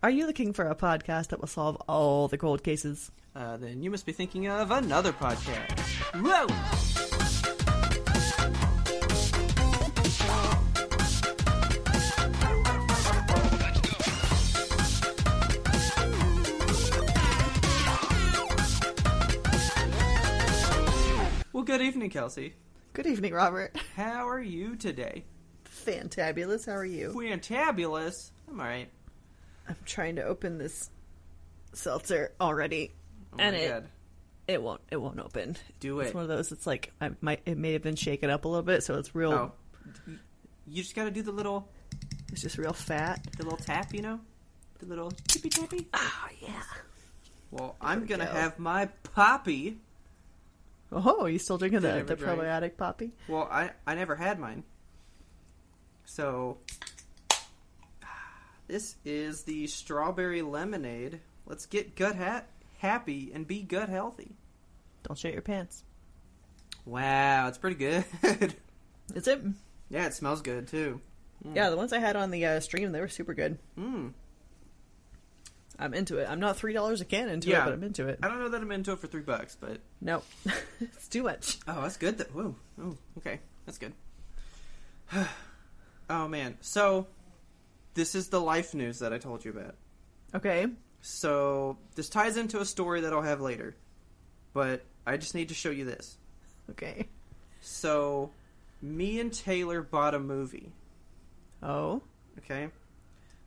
Are you looking for a podcast that will solve all the cold cases? Uh, then you must be thinking of another podcast. Whoa! Well, good evening, Kelsey. Good evening, Robert. How are you today? Fantabulous. How are you? Fantabulous. I'm alright. I'm trying to open this seltzer already, Oh and my it god. it won't it won't open. Do it. It's one of those. It's like I might it may have been shaken up a little bit, so it's real. Oh. You just gotta do the little It's just real fat. the little tap, you know? The little tippy tappy. Oh yeah. Well, I'm we gonna go. have my poppy. Oh, you still drinking the, the probiotic poppy? Well, I I never had mine. So this is the strawberry lemonade. Let's get gut hat happy and be gut healthy. Don't shit your pants. Wow, it's pretty good. Is it? yeah, it smells good too. Yeah, the ones I had on the uh, stream, they were super good. Mm. I'm into it. I'm not three dollars a can into Yeah. it, but I'm into it. I don't know that I'm into it for three bucks, but No, it's too much. oh, that's good. That whoa, oh, okay, that's good. oh man, so this is the life news that I told you about. Okay. So this ties into a story that I'll have later, but I just need to show you this. Okay. So, me and Taylor bought a movie. Oh. Okay,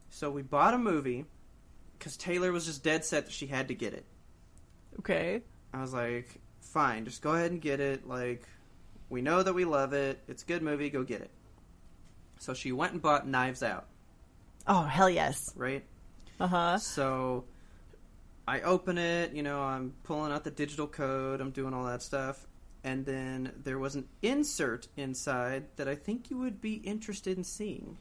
so we bought a movie because Taylor was just dead set that she had to get it. Okay. I was like, fine, just go ahead and get it. Like, we know that we love it. It's a good movie. Go get it. So she went and bought Knives Out. Oh hell yes. Right. Uh huh. So I open it, you know, I'm pulling out the digital code, I'm doing all that stuff. And then there was an insert inside that I think you would be interested in seeing.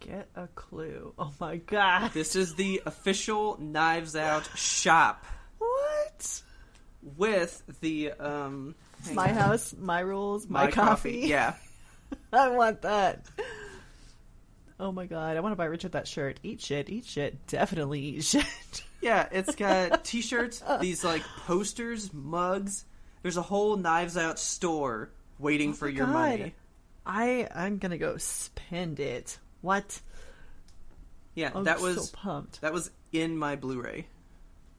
Get a clue. Oh my god. This is the official Knives Out shop What? with the um My on. house, my rules, my, coffee. Yeah. I want that. Oh my god, I want to buy Richard that shirt. Eat shit, eat shit, definitely eat shit. Yeah, it's got t-shirts, these like posters, mugs. There's a whole Knives Out store waiting oh for Oh my your God. money. I I'm gonna go spend it. What? Yeah, I'm that was so pumped. that was in my Blu-ray.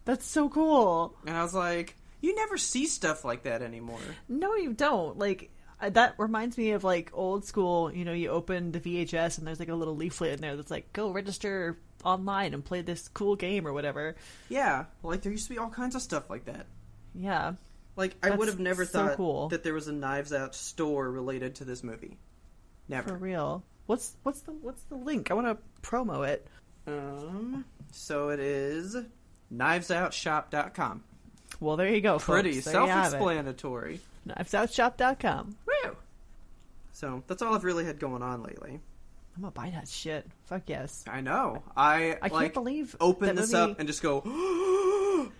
That's so cool. And I was like, you never see stuff like that anymore. No, you don't. Like that reminds me of like old school. You know, you open the VHS and there's like a little leaflet in there that's like, "Go register online and play this cool game or whatever." Yeah, like there used to be all kinds of stuff like that. Yeah, Like I would have never so thought cool. that there was a Knives Out store related to this movie. Never. for real. What's what's the what's the link? I want to promo it. Um, so it is knivesoutshop.com. Well, there you go. Folks. Pretty have it. self-explanatory. KnivesOutShop.com. Woo! So that's all I've really had going on lately. I'm gonna buy that shit. Fuck yes. I know. I I can't believe open this movie- up and just go.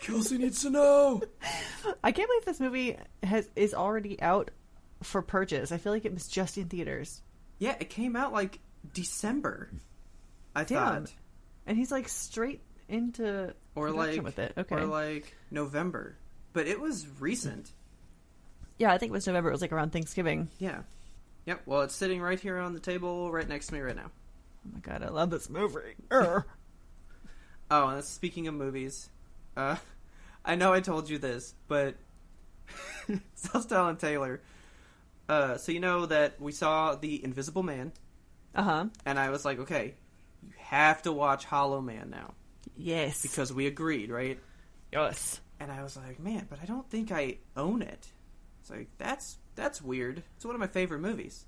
Kelsey needs to know. I can't believe this movie has is already out for purchase. I feel like it was just in theaters. Yeah, it came out like December. I Damn. thought, And he's like straight into or like with it. Okay. or like November, but it was recent. Yeah, I think it was November. It was like around Thanksgiving. Yeah. Yep. Well, it's sitting right here on the table, right next to me right now. Oh my god, I love this movie. Oh, and speaking of movies, uh, I know I told you this, but so I was telling Taylor. Uh, so you know that we saw the Invisible Man, Uh huh. and I was like, okay, you have to watch Hollow Man now Yes. because we agreed, right? yes. And I was like, man, but I don't think I own it. It's like that's that's weird. It's one of my favorite movies,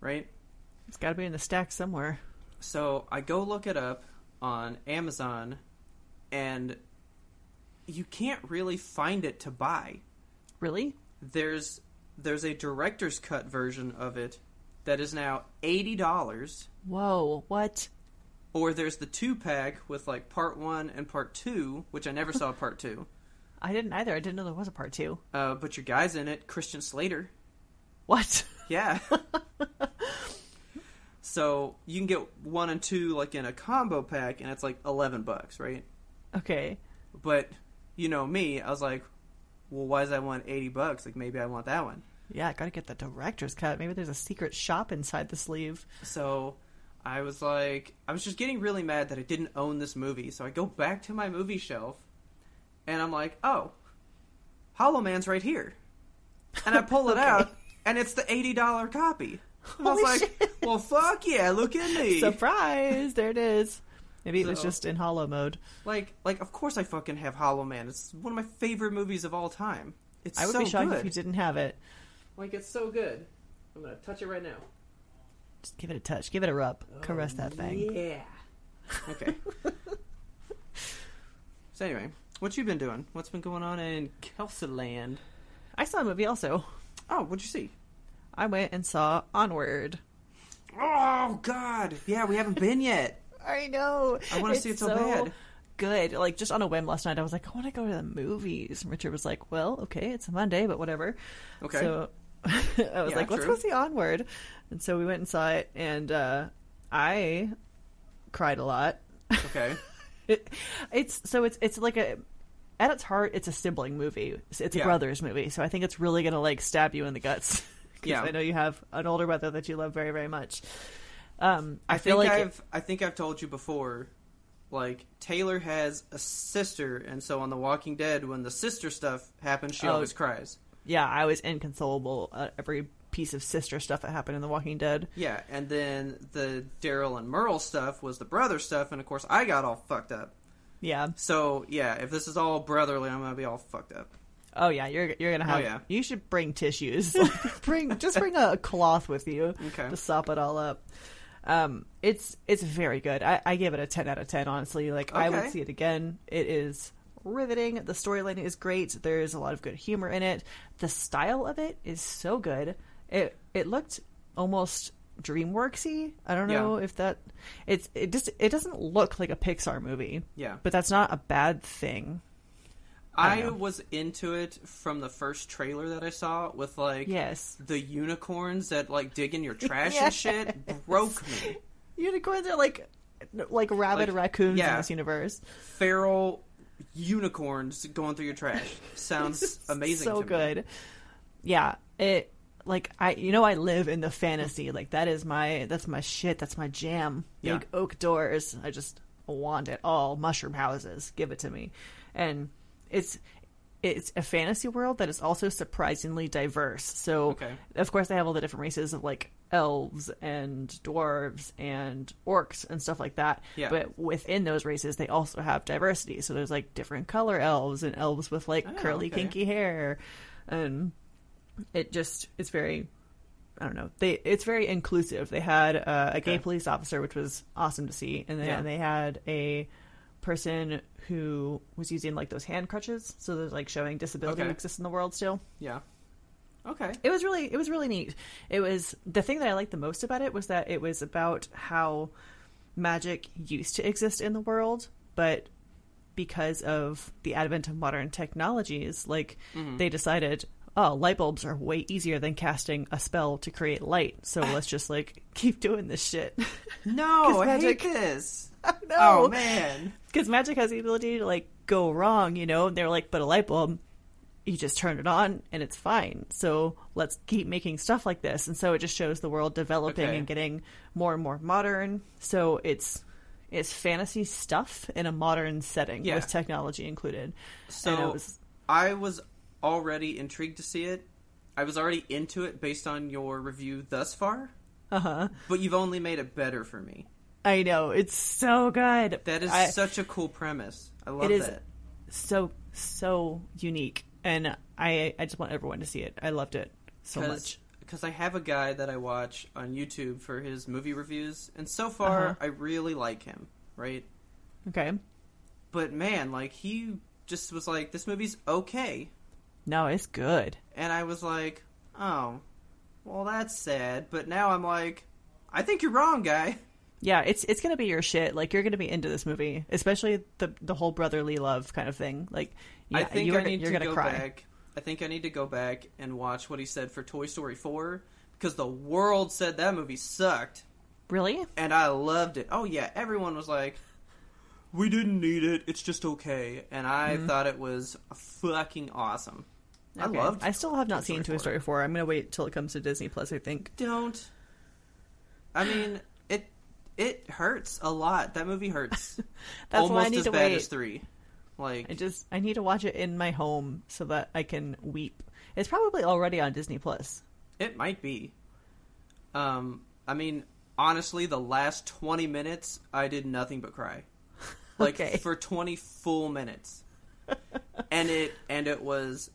right? It's got to be in the stack somewhere. So I go look it up, on Amazon, and you can't really find it to buy. Really? There's there's a director's cut version of it that is now eighty dollars, Whoa, what? or there's the two pack with like part one and part two, which I never saw part two. I didn't either. I didn't know there was a part two. Uh, but your guy's in it, Christian Slater. What? Yeah. so you can get one and two like in a combo pack, and it's like eleven bucks, right? okay. But you know me, I was like, well, why does I want eighty bucks? Like maybe I want that one. Yeah, I gotta get the director's cut. Maybe there's a secret shop inside the sleeve. So I was like, I was just getting really mad that I didn't own this movie. So I go back to my movie shelf, and I'm like, oh, Hollow Man's right here, and I pull it Okay. out, and it's the eighty dollar copy. And I was Holy like, shit. well, fuck yeah, look at me. Surprise! there it is. Maybe it was just in hollow mode. Like, like, of course I fucking have Hollow Man. It's one of my favorite movies of all time. It's I would so be shocked good. if you didn't have it. Like, it's so good. I'm gonna touch it right now. Just give it a touch. Give it a rub. Caress that thing. Oh, yeah. Okay. so anyway, what you been doing? What's been going on in Kelsey Land? I saw a movie also. Oh, what'd you see? I went and saw Onward. Oh God, yeah, we haven't been yet. I know. I wanna see it so bad. Good. Like just on a whim last night, I was like, I want to go to the movies. And Richard was like, Well, okay, it's a Monday, but whatever. Okay. So I was Yeah, like, Let's true. go see Onward. And so we went and saw it, and uh, I cried a lot. Okay. It, it's so it's it's like a at its heart, it's a sibling movie. It's, it's a Yeah. brothers movie. So I think it's really gonna like stab you in the guts. Yeah. I know you have an older brother that you love very very much. Um, I, I feel think like I've I think I've told you before. Like Taylor has a sister, and so on The Walking Dead, when the sister stuff happens, she Oh. always cries. yeah, I was inconsolable at every piece of sister stuff that happened in The Walking Dead. Yeah, and then the Daryl and Merle stuff was the brother stuff, and of course I got all fucked up. Yeah. So yeah, if this is all brotherly, I'm gonna be all fucked up. Oh yeah, you're you're gonna have. Oh, yeah. You should bring tissues. bring just bring a cloth with you Okay. to sop it all up. Um, it's it's very good. I, I give it a ten out of ten. Honestly, like I would Okay. see it again. It is riveting. The storyline is great. There's a lot of good humor in it. The style of it is so good. It it looked almost DreamWorksy. I don't know if that it's it just it doesn't look like a Pixar movie, Yeah, but that's not a bad thing. I I, was into it from the first trailer that I saw with like Yes. the unicorns that like dig in your trash Yeah. and shit broke me. Unicorns are like like rabid Like, raccoons yeah. in this universe. Feral unicorns going through your trash sounds amazing. so to me. good. Yeah, it like I you know I live in the fantasy. Like that is my that's my shit. That's my jam. Yeah. Big oak doors. I just want it all. Mushroom houses. Give it to me. And it's it's a fantasy world that is also surprisingly diverse. So Okay. of course they have all the different races of like elves and dwarves and orcs and stuff like that. Yeah. But within those races they also have diversity. So there's like different color elves and elves with like Oh, curly okay. kinky hair and it just it's very I don't know. They it's very inclusive. They had uh, a gay police officer, which was awesome to see, and then Yeah. they had a person who was using like those hand crutches, so there's like showing disability Okay. exists in the world still. Yeah. Okay. It was really it was really neat. It was the thing that I liked the most about it was that it was about how magic used to exist in the world, but because of the advent of modern technologies, like Mm-hmm. they decided, oh, light bulbs are way easier than casting a spell to create light. So let's just like keep doing this shit. No, I magic- hate this. no, Oh man. because magic has the ability to like go wrong, you know. And they're like, but a light bulb, you just turn it on and it's fine. So let's keep making stuff like this. And so it just shows the world developing Okay. and getting more and more modern. So it's it's fantasy stuff in a modern setting Yeah. with technology included. So was I was already intrigued to see it. I was already into it based on your review thus far, uh huh. but you've only made it better for me. I know it's so good. That is I- such a cool premise. I love it. It is that. so so unique, and I I just want everyone to see it. I loved it so much. Because I have a guy that I watch on YouTube for his movie reviews, and so far Uh-huh. I really like him. Right? Okay. But man, like he just was like, "This movie's okay," No, it's good. and I was like, "Oh, well, that's sad." But now I'm like, "I think you're wrong, guy." Yeah, it's it's gonna be your shit. Like you're gonna be into this movie, especially the the whole brotherly love kind of thing. Like, yeah, I think you're, I need you're to gonna go cry. back. I think I need to go back and watch what he said for Toy Story 4 because the world said that movie sucked Really? and I loved it. Oh yeah, everyone was like, "We didn't need it. It's just okay." And I mm-hmm. thought it was fucking awesome. I Okay. loved. I still have not Toy seen Story Toy Story 4. I'm gonna wait till it comes to Disney Plus. I think. Don't. I mean, it it hurts a lot. That movie hurts. That's Almost why I need as to bad wait. as three. Like I just I need to watch it in my home so that I can weep. It's probably already on Disney Plus. It might be. Um, I mean, honestly, the last twenty minutes, I did nothing but cry, like Okay. for twenty full minutes, and it and it was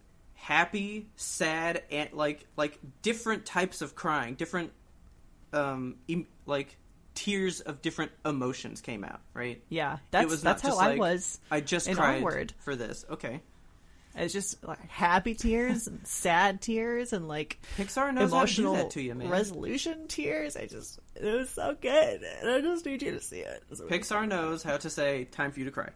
happy, sad, and like like different types of crying, different, um, em- like tears of different emotions came out. Right? Yeah, that's it was that's how I was. I just cried Onward. for this. Okay, It's just like happy tears and sad tears and like Pixar knows emotional how to to you, man. resolution tears. I just it was so good. And I just need you to see it. Pixar knows how to say "time for you to cry."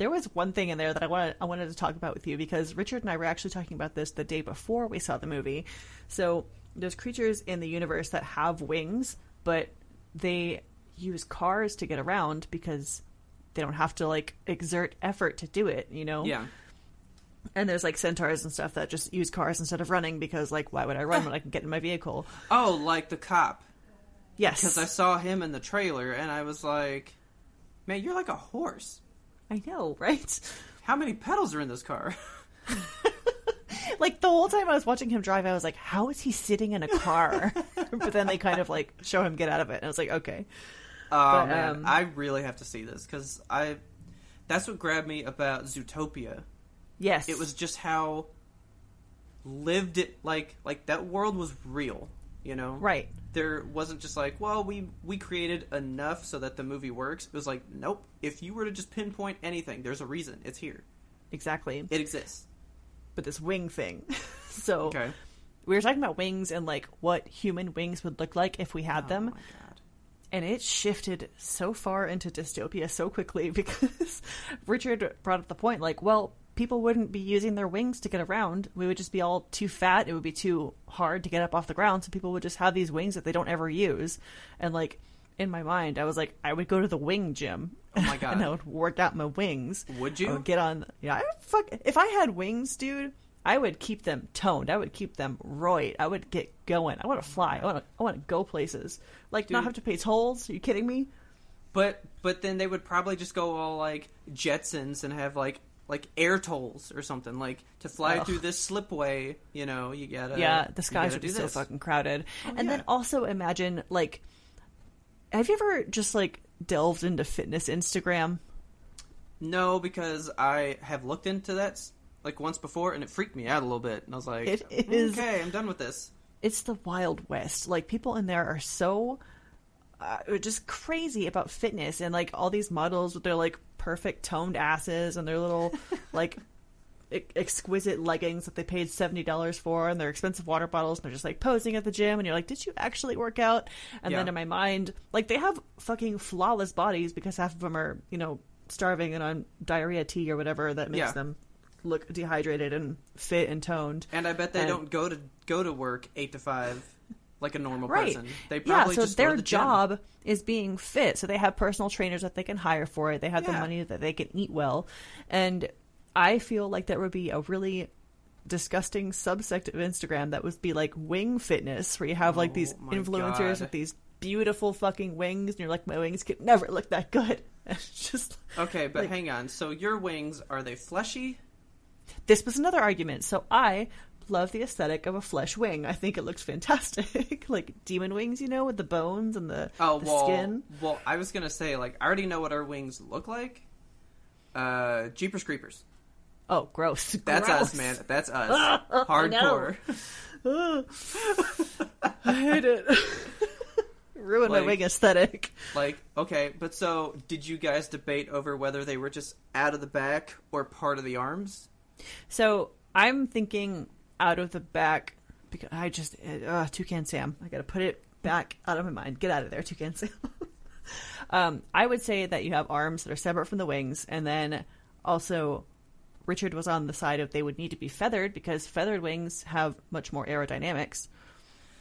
There was one thing in there that I wanted I wanted to talk about with you because Richard and I were actually talking about this the day before we saw the movie. So there's creatures in the universe that have wings, but they use cars to get around because they don't have to like exert effort to do it, you know? Yeah. And there's like centaurs and stuff that just use cars instead of running because like why would I run when I can get in my vehicle? Oh, like the cop. Yes. Because I saw him in the trailer and I was like, man, you're like a horse. I know, right? How many pedals are in this car? like the whole time I was watching him drive, I was like, "How is he sitting in a car?" but then they kind of like show him get out of it, and I was like, "Okay." Oh But, man, um, I really have to see this because I. That's what grabbed me about Zootopia. Yes, It was just how lived it like like that world was real. You know, right. There wasn't just like, well, we we created enough so that the movie works. It was like, nope. If you were to just pinpoint anything, there's a reason. It's here. Exactly. It exists. But this wing thing. so Okay. we were talking about wings and like what human wings would look like if we had Oh them, my god. and it shifted so far into dystopia so quickly because Richard brought up the point like, well, people wouldn't be using their wings to get around. We would just be all too fat. It would be too hard to get up off the ground. So people would just have these wings that they don't ever use. And like in my mind, I was like, I would go to the wing gym. Oh my God. and I would work out my wings. Would I you? would get on. Yeah, I would fuck. If I had wings, dude, I would keep them toned. I would keep them right. I would get going. I want to fly. I want to. I want to go places. Like not Dude. have to pay tolls. Are you kidding me? But but then they would probably just go all like Jetsons and have like like air tolls or something like to fly Ugh. through this slipway. You know, you gotta yeah, the skies would be so fucking crowded. Oh, and then also imagine like, have you ever just like delved into fitness Instagram? No, because I have looked into that like once before and it freaked me out a little bit, and I was like, It is- okay, I'm done with this. It's the Wild West. Like people in there are so uh, just crazy about fitness and like all these models with their like perfect toned asses and their little like e- exquisite leggings that they paid seventy dollars for and their expensive water bottles and they're just like posing at the gym and you're like, did you actually work out? And then in my mind, like they have fucking flawless bodies because half of them are you know starving and on diarrhea tea or whatever that makes Yeah. them look dehydrated and fit and toned. And I bet they And- don't go to go to work eight to five like a normal right. person. They yeah, probably so just go their the job is being fit. So they have personal trainers that they can hire for it. They have the money that they can eat well. And I feel like that would be a really disgusting subsect of Instagram that would be like wing fitness, where you have like these Oh influencers God. with these beautiful fucking wings, and you're like, my wings could never look that good. Just Okay, but Like- hang on. So your wings are they fleshy? this was another argument. So I love the aesthetic of a flesh wing. I think it looks fantastic, like demon wings, you know, with the bones and the, Oh the well, skin. well, I was gonna say like I already know what our wings look like. Uh, Jeepers Creepers. Oh, gross. That's Gross. us, man. That's us. Hardcore. I hate it. Ruin Like- my wing aesthetic. Like, okay, but so did you guys debate over whether they were just out of the back or part of the arms? So I'm thinking out of the back because I just uh, Toucan Sam. I got to put it back out of my mind. Get out of there, Toucan Sam. um, I would say that you have arms that are separate from the wings, and then also Richard was on the side of they would need to be feathered because feathered wings have much more aerodynamics,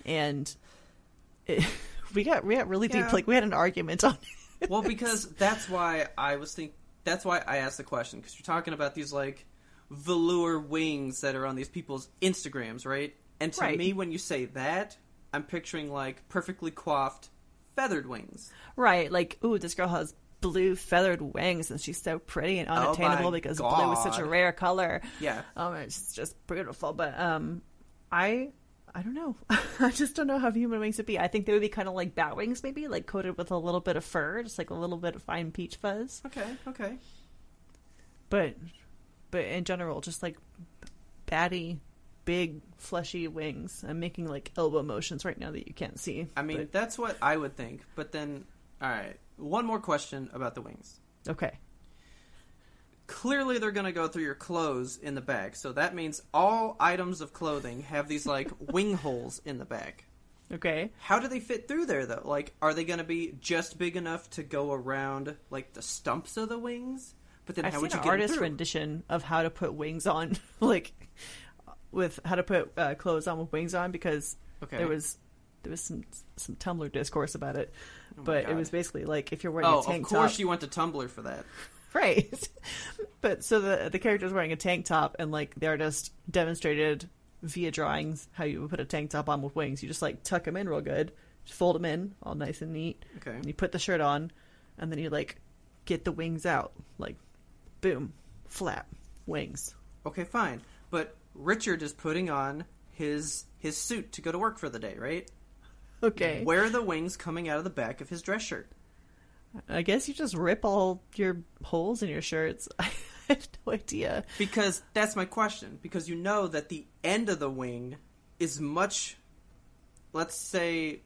and it, we got we got really Yeah. deep. Like we had an argument on. it. Well, because that's why I was think. That's why I asked the question because you're talking about these like velour wings that are on these people's Instagrams, right? And to Right. me, when you say that, I'm picturing like perfectly coiffed feathered wings. Right, like, ooh, this girl has blue feathered wings and she's so pretty and Oh unattainable because blue is such a rare color. Yeah. Um, it's just beautiful. But um, I, I don't know. I just don't know how human wings would be. I think they would be kind of like bat wings, maybe like coated with a little bit of fur, just like a little bit of fine peach fuzz. Okay. Okay. But, but in general, just like batty, big, fleshy wings. I'm making like elbow motions right now that you can't see. I mean, but- that's what I would think. But then, all right, one more question about the wings. okay. Clearly, they're going to go through your clothes in the back, so that means all items of clothing have these like wing holes in the back. Okay. How do they fit through there though? Like, are they going to be just big enough to go around like the stumps of the wings? But then I've how would you an get artist rendition of how to put wings on, like with how to put uh, clothes on with wings on, because Okay. there was there was some some Tumblr discourse about it, Oh but it was basically like if you're wearing Oh, a tank top. of course top, you went to Tumblr for that. right? but so the the character is wearing a tank top, and like the artist demonstrated via drawings how you would put a tank top on with wings. You just like tuck them in real good, just fold them in all nice and neat, Okay. and you put the shirt on, and then you like get the wings out, like boom, flap, wings. Okay, fine. But Richard is putting on his his suit to go to work for the day, right? Okay. Where are the wings coming out of the back of his dress shirt? I guess you just rip all your holes in your shirts. I have no idea. Because that's my question. Because you know that the end of the wing is much, let's say,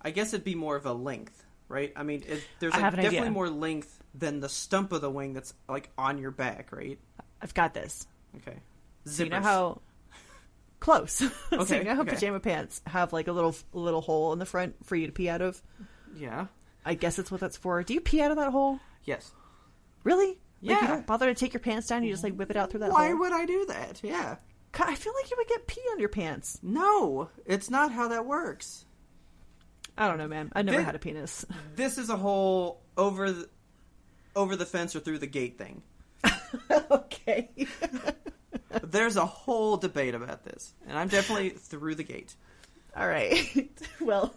I guess it'd be more of a length, right? I mean, it, there's like definitely idea. more length than the stump of the wing that's like on your back, right? I've got this. Okay. So you know how close. so Okay, you know how okay. pajama pants have like a little little hole in the front for you to pee out of. Yeah. I guess that's what that's for. Do you pee out of that hole? Yes. Really? Like Yeah. you don't bother to take your pants down. You just like whip it out through that Why hole. would I do that? Yeah. I feel like you would get pee on your pants. No, it's not how that works. I don't know, man. I never Thi- had a penis. This is a whole over the over the fence or through the gate thing. okay. There's a whole debate about this, and I'm definitely through the gate. All right. well,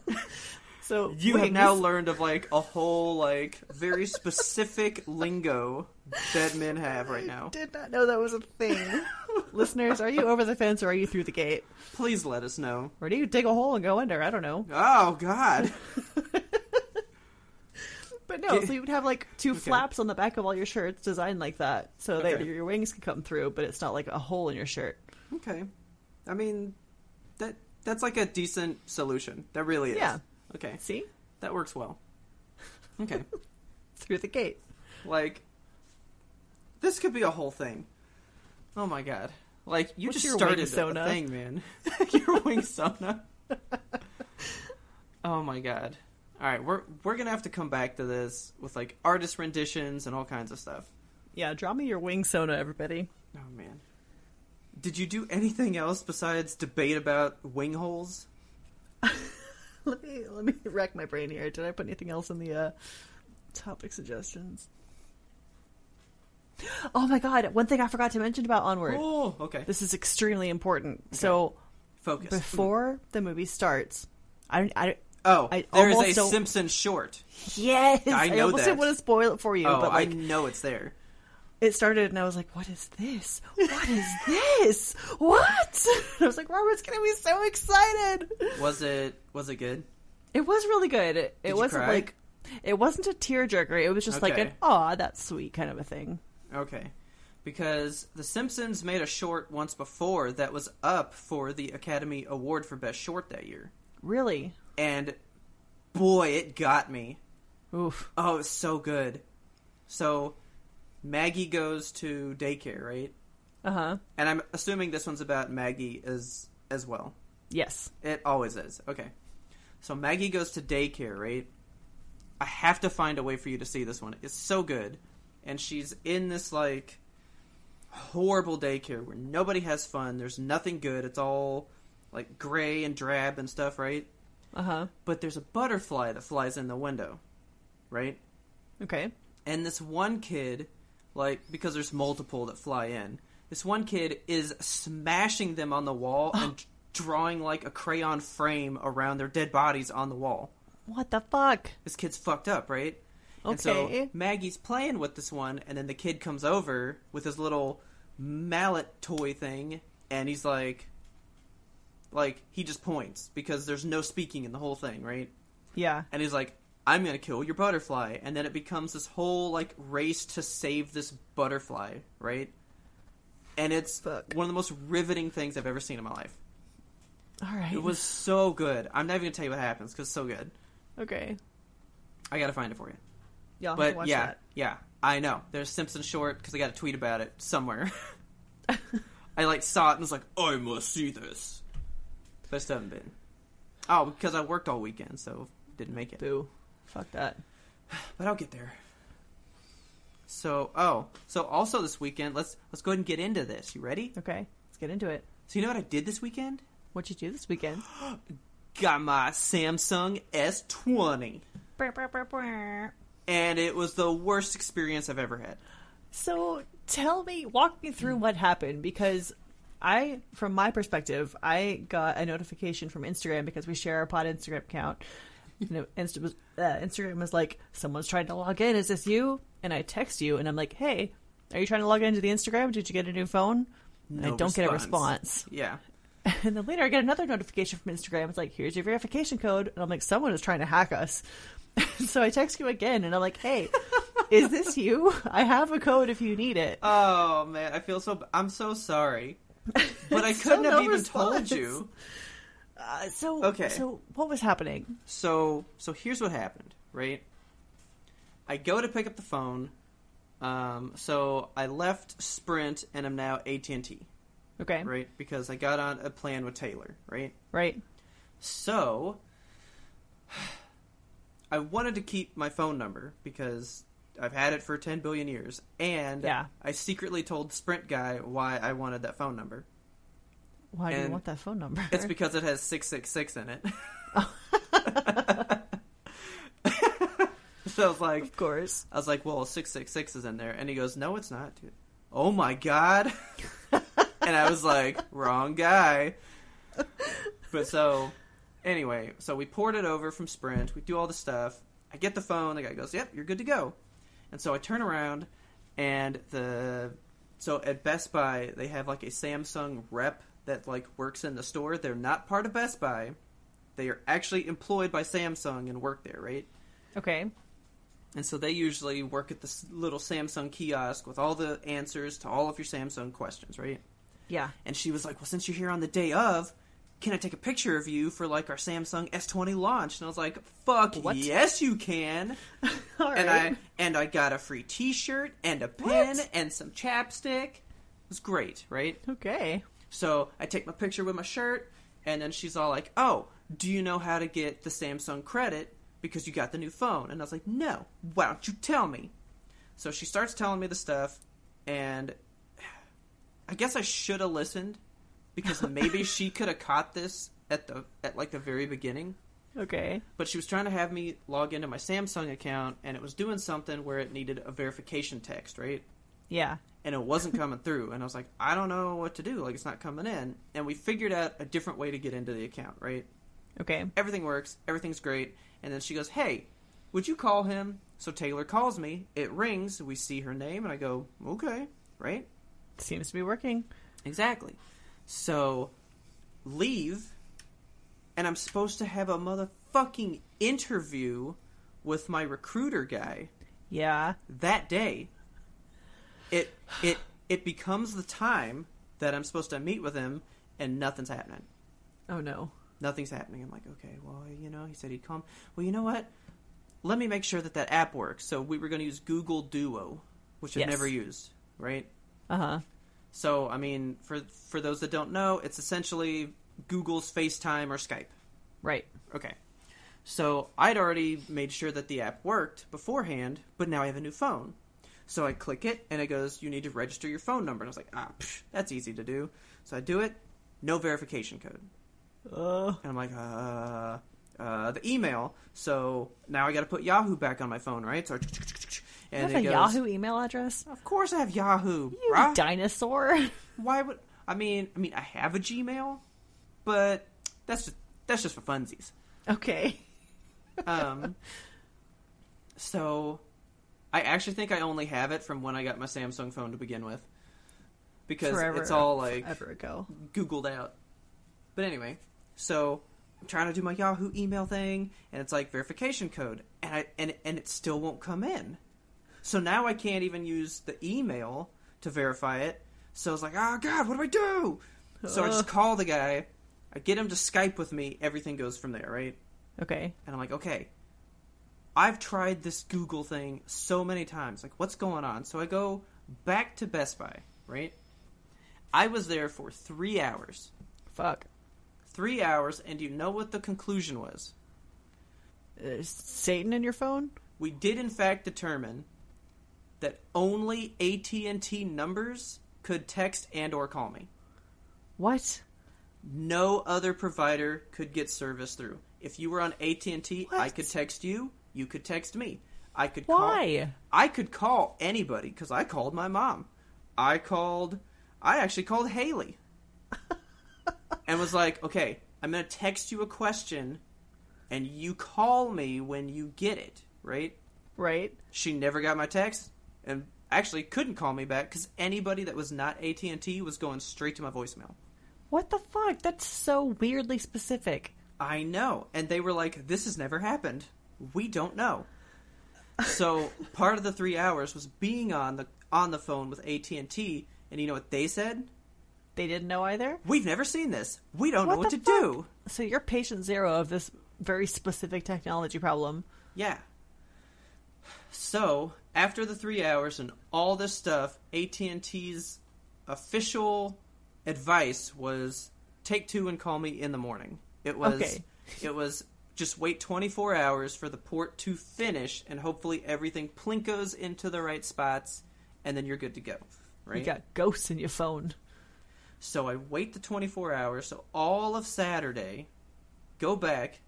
so You have now learned of like a whole like very specific lingo that men have right now. did not know that was a thing. Listeners, are you over the fence or are you through the gate? Please let us know. Or do you dig a hole and go under? I don't know. Oh God. But no, so you would have like two Okay. flaps on the back of all your shirts designed like that, so that Okay. your wings can come through, but it's not like a hole in your shirt. Okay. I mean, that that's like a decent solution. That really is. Yeah. Okay. See? That works well. Okay. Through the gate. like, this could be a whole thing. Oh my god. Like you What's just started a thing, man. your wing sona. oh my god. All right, we're we're gonna have to come back to this with like artist renditions and all kinds of stuff. Yeah, draw me your wing sona, everybody. Oh man. Did you do anything else besides debate about wing holes? Let me let me rack my brain here. Did I put anything else in the uh, topic suggestions? Oh my god! One thing I forgot to mention about Onward. Oh, okay. This is extremely important. So Focus. before the movie starts, I, don't I oh, I there's almost a Simpson short. yes, I know almost that. didn't want to spoil it for you, oh, but like I know it's there. it started, and I was like, "What is this? What is this? What?" I was like, "Robert's gonna be so excited." Was it was it good? It was really good. It, it wasn't cry? like it wasn't a tearjerker. It was just like an "aw, that's sweet" kind of a thing. Okay. Because The Simpsons made a short once before that was up for the Academy Award for Best Short that year. Really, And boy, it got me. Oof. Oh, it's so good. So, Maggie goes to daycare, right? Uh huh. And I'm assuming this one's about Maggie as as well. Yes. It always is. Okay. So Maggie goes to daycare, right? I have to find a way for you to see this one. It's so good. And she's in this like horrible daycare where nobody has fun. There's nothing good. It's all like gray and drab and stuff, right? Uh huh. But there's a butterfly that flies in the window, right? Okay. And this one kid, like, because there's multiple that fly in, this one kid is smashing them on the wall and drawing, like, a crayon frame around their dead bodies on the wall. What the fuck? This kid's fucked up, right? And so Maggie's playing with this one, and then the kid comes over with his little mallet toy thing, and he's like, like, he just points because there's no speaking in the whole thing, right? Yeah. and he's like, "I'm gonna kill your butterfly," and then it becomes this whole like race to save this butterfly, right? And it's Fuck. one of the most riveting things I've ever seen in my life. All right. It was so good. I'm not even gonna tell you what happens because it's so good. okay. I gotta find it for you. Yeah. I'll have to But watch yeah, that. yeah, I know. There's Simpson short because I got a tweet about it somewhere. I like saw it and was like, I must see this. But I still haven't been. Oh, because I worked all weekend, so didn't make it. Boo. Fuck that. but I'll get there. So, oh, so also this weekend, let's let's go ahead and get into this. You ready? Okay. Let's get into it. So you know what I did this weekend? What'd you do this weekend? Got my Samsung S20, and it was the worst experience I've ever had. So tell me, walk me through what happened because I, from my perspective, I got a notification from Instagram because we share our pod Instagram account. You know, Insta was, uh, Instagram was like, someone's trying to log in. Is this you? And I text you and I'm like, hey, are you trying to log into the Instagram? Did you get a new phone? And I don't get a response. Yeah. And then later I get another notification from Instagram. It's like, here's your verification code. And I'm like, someone is trying to hack us. so I text you again and I'm like, hey, is this you? I have a code if you need it. Oh man, I feel so. b- I'm so sorry, but I couldn't have no even told you. Uh, so, Okay. so what was happening? So, so here's what happened, right? I go to pick up the phone. Um, so I left Sprint and I'm now AT and T, Okay. right? Because I got on a plan with Taylor, right? Right. So I wanted to keep my phone number because I've had it for 10 billion years, and Yeah. I secretly told Sprint guy why I wanted that phone number. Why do you want that phone number? It's because it has 666 in it. so I was like, of course. I was like, well, 666 is in there. And he goes, no, it's not, dude. Oh my God. and I was like, wrong guy. But so, anyway, so we poured it over from Sprint. We do all the stuff. I get the phone. The guy goes, yep, you're good to go. And so I turn around, and the. So at Best Buy, they have like a Samsung rep that like works in the store. They're not part of Best Buy. They are actually employed by Samsung and work there, right? Okay. And so they usually work at this little Samsung kiosk with all the answers to all of your Samsung questions, right? Yeah. And she was like, "Well, since you're here on the day of, can I take a picture of you for like our Samsung S20 launch?" And I was like, "Fuck What? yes, you can." Right. and I and I got a free T-shirt and a pin What? and some chapstick. It was great, right? okay. So I take my picture with my shirt, and then she's all like, "Oh, do you know how to get the Samsung credit because you got the new phone?" And I was like, "No. Why don't you tell me?" So she starts telling me the stuff, and I guess I should have listened because maybe she could have caught this at the at like the very beginning. Okay. But she was trying to have me log into my Samsung account, and it was doing something where it needed a verification text, right? Yeah. and it wasn't coming through. And I was like, I don't know what to do. Like, it's not coming in. And we figured out a different way to get into the account, right? Okay. Everything works. Everything's great. And then she goes, Hey, would you call him? So Taylor calls me. It rings. We see her name, and I go, Okay, right? Seems to be working. Exactly. So leave, and I'm supposed to have a motherfucking interview with my recruiter guy Yeah. that day it it it becomes the time that I'm supposed to meet with him and nothing's happening. Oh no. Nothing's happening. I'm like, okay, well, you know, he said he'd call. me. Well, you know what? Let me make sure that that app works. So we were going to use Google Duo, which Yes. I've never used, right? Uh huh. So, I mean, for for those that don't know, it's essentially Google's FaceTime or Skype. Right. Okay. So I'd already made sure that the app worked beforehand, but now I have a new phone. So I click it, and it goes, "You need to register your phone number." And I was like, "Ah, psh, that's easy to do." So I do it, no verification code, Uh. and I'm like, "Uh, uh, the email." So now I got to put Yahoo back on my phone, right? So, You and have a goes, Yahoo email address? Of course, I have Yahoo. You dinosaur. Why would I mean? I mean, I have a Gmail, but that's just that's just for funsies. okay. Um, so I actually think I only have it from when I got my Samsung phone to begin with, because Forever. it's all like Ever ago. Googled out. But anyway, so I'm trying to do my Yahoo email thing, and it's like verification code, and I and and it still won't come in. So now I can't even use the email to verify it. So I was like, oh god, what do I do? So I just call the guy. I get him to Skype with me. Everything goes from there, right? Okay. And I'm like, okay, I've tried this Google thing so many times. Like, what's going on? So I go back to Best Buy, right? I was there for three hours. Fuck. Three hours, and you know what the conclusion was? Is Satan in your phone? We did, in fact, determine that only AT&T numbers could text and or call me. What? No other provider could get service through. If you were on AT&T, I could text you, you could text me. I could call Why? I could call anybody because I called my mom. I called. I actually called Haley, and was like, "Okay, I'm gonna text you a question, and you call me when you get it." Right? Right? She never got my text, and actually couldn't call me back because anybody that was not AT and T was going straight to my voicemail. What the fuck? That's so weirdly specific. I know. And they were like, this has never happened. We don't know. So part of the three hours was being on the on the phone with AT and T, and you know what they said? They didn't know either? We've never seen this. We don't know what to fuck? do. So you're patient zero of this very specific technology problem. Yeah. So after the three hours and all this stuff, AT and T's official advice was take two and call me in the morning. It was Okay. it was just wait 24 hours for the port to finish and hopefully everything plinkos into the right spots and then you're good to go. Right? You got ghosts in your phone. So I wait the 24 hours. So all of Saturday, go back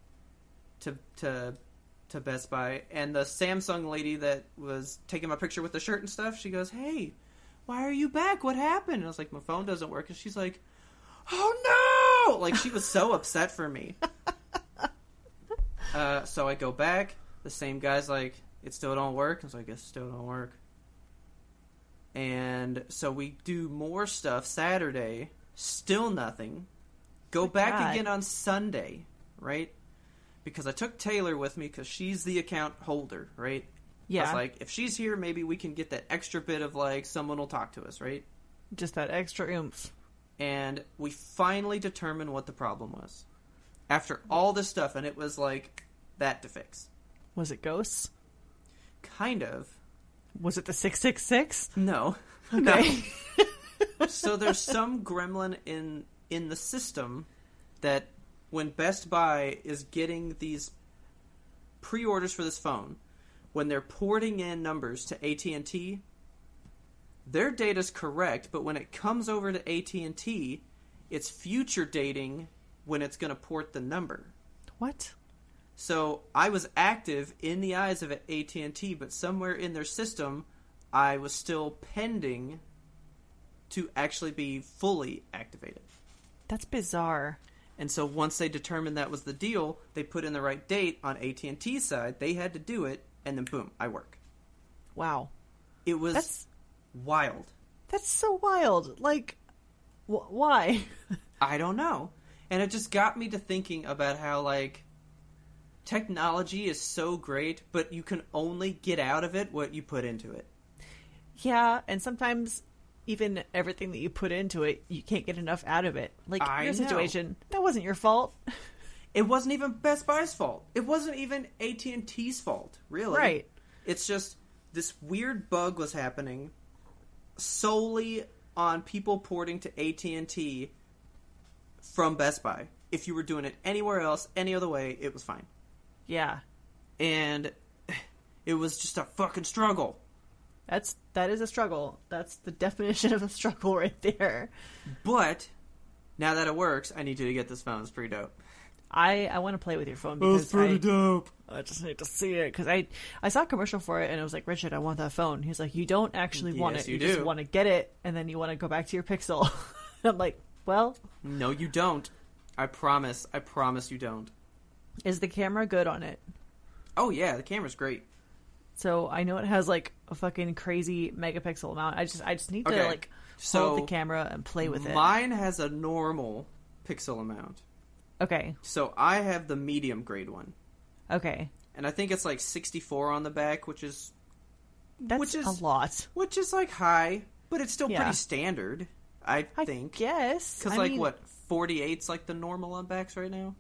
to to to Best Buy, and the Samsung lady that was taking my picture with the shirt and stuff, she goes, "Hey, why are you back? What happened?" And I was like, "My phone doesn't work," and she's like, "Oh no!" Like she was so upset for me. Uh, so I go back. The same guy's like, "It still don't work." Was like, "I guess it still don't work." And so we do more stuff Saturday, still nothing. Go back God. again on Sunday, right? Because I took Taylor with me because she's the account holder, right? I Yeah. was like, if she's here, maybe we can get that extra bit of like someone will talk to us, right? Just that extra oomph. And we finally determined what the problem was. After all this stuff, and it was like that to fix. Was it ghosts? Kind of. Was it the 666? No. Okay. No. so there's some gremlin in in the system that when Best Buy is getting these pre-orders for this phone, when they're porting in numbers to AT&T, their data's correct, but when it comes over to AT&T, it's future dating when it's going to port the number. What? So I was active in the eyes of AT&T, but somewhere in their system, I was still pending to actually be fully activated. That's bizarre. And so once they determined that was the deal, they put in the right date on AT&T's side. They had to do it, and then boom, I work. Wow. It was That's wild. that's so wild. Like wh- why? I don't know. And it just got me to thinking about how like technology is so great, but you can only get out of it what you put into it. yeah, and sometimes even everything that you put into it, you can't get enough out of it. Like I your know. situation, that wasn't your fault. It wasn't even Best Buy's fault. It wasn't even AT and T's fault, really. Right. It's just this weird bug was happening solely on people porting to AT and T from Best Buy. If you were doing it anywhere else, any other way, it was fine. Yeah. And it was just a fucking struggle. That's that is a struggle. That's the definition of a struggle right there. But now that it works, I need you to get this phone. It's pretty dope. I I want to play with your phone because it's pretty I, dope. I just need to see it because I I saw a commercial for it and it was like Richard, I want that phone. He's like, you don't actually want it. you just do. want to get it, and then you want to go back to your Pixel. I'm like, well, No, you don't. I promise. I promise you don't. is the camera good on it? Oh yeah, the camera's great. So I know it has like a fucking crazy megapixel amount. I just I just need to Okay, like so hold the camera and play with it. Mine has a normal pixel amount. Okay, So I have the medium grade one. okay, And I think it's like 64 on the back, which is that's Which is- a lot. which is like high, but it's still Yeah. pretty standard, I I think. guess Cuz I like mean, what, 48's like the normal on backs right now?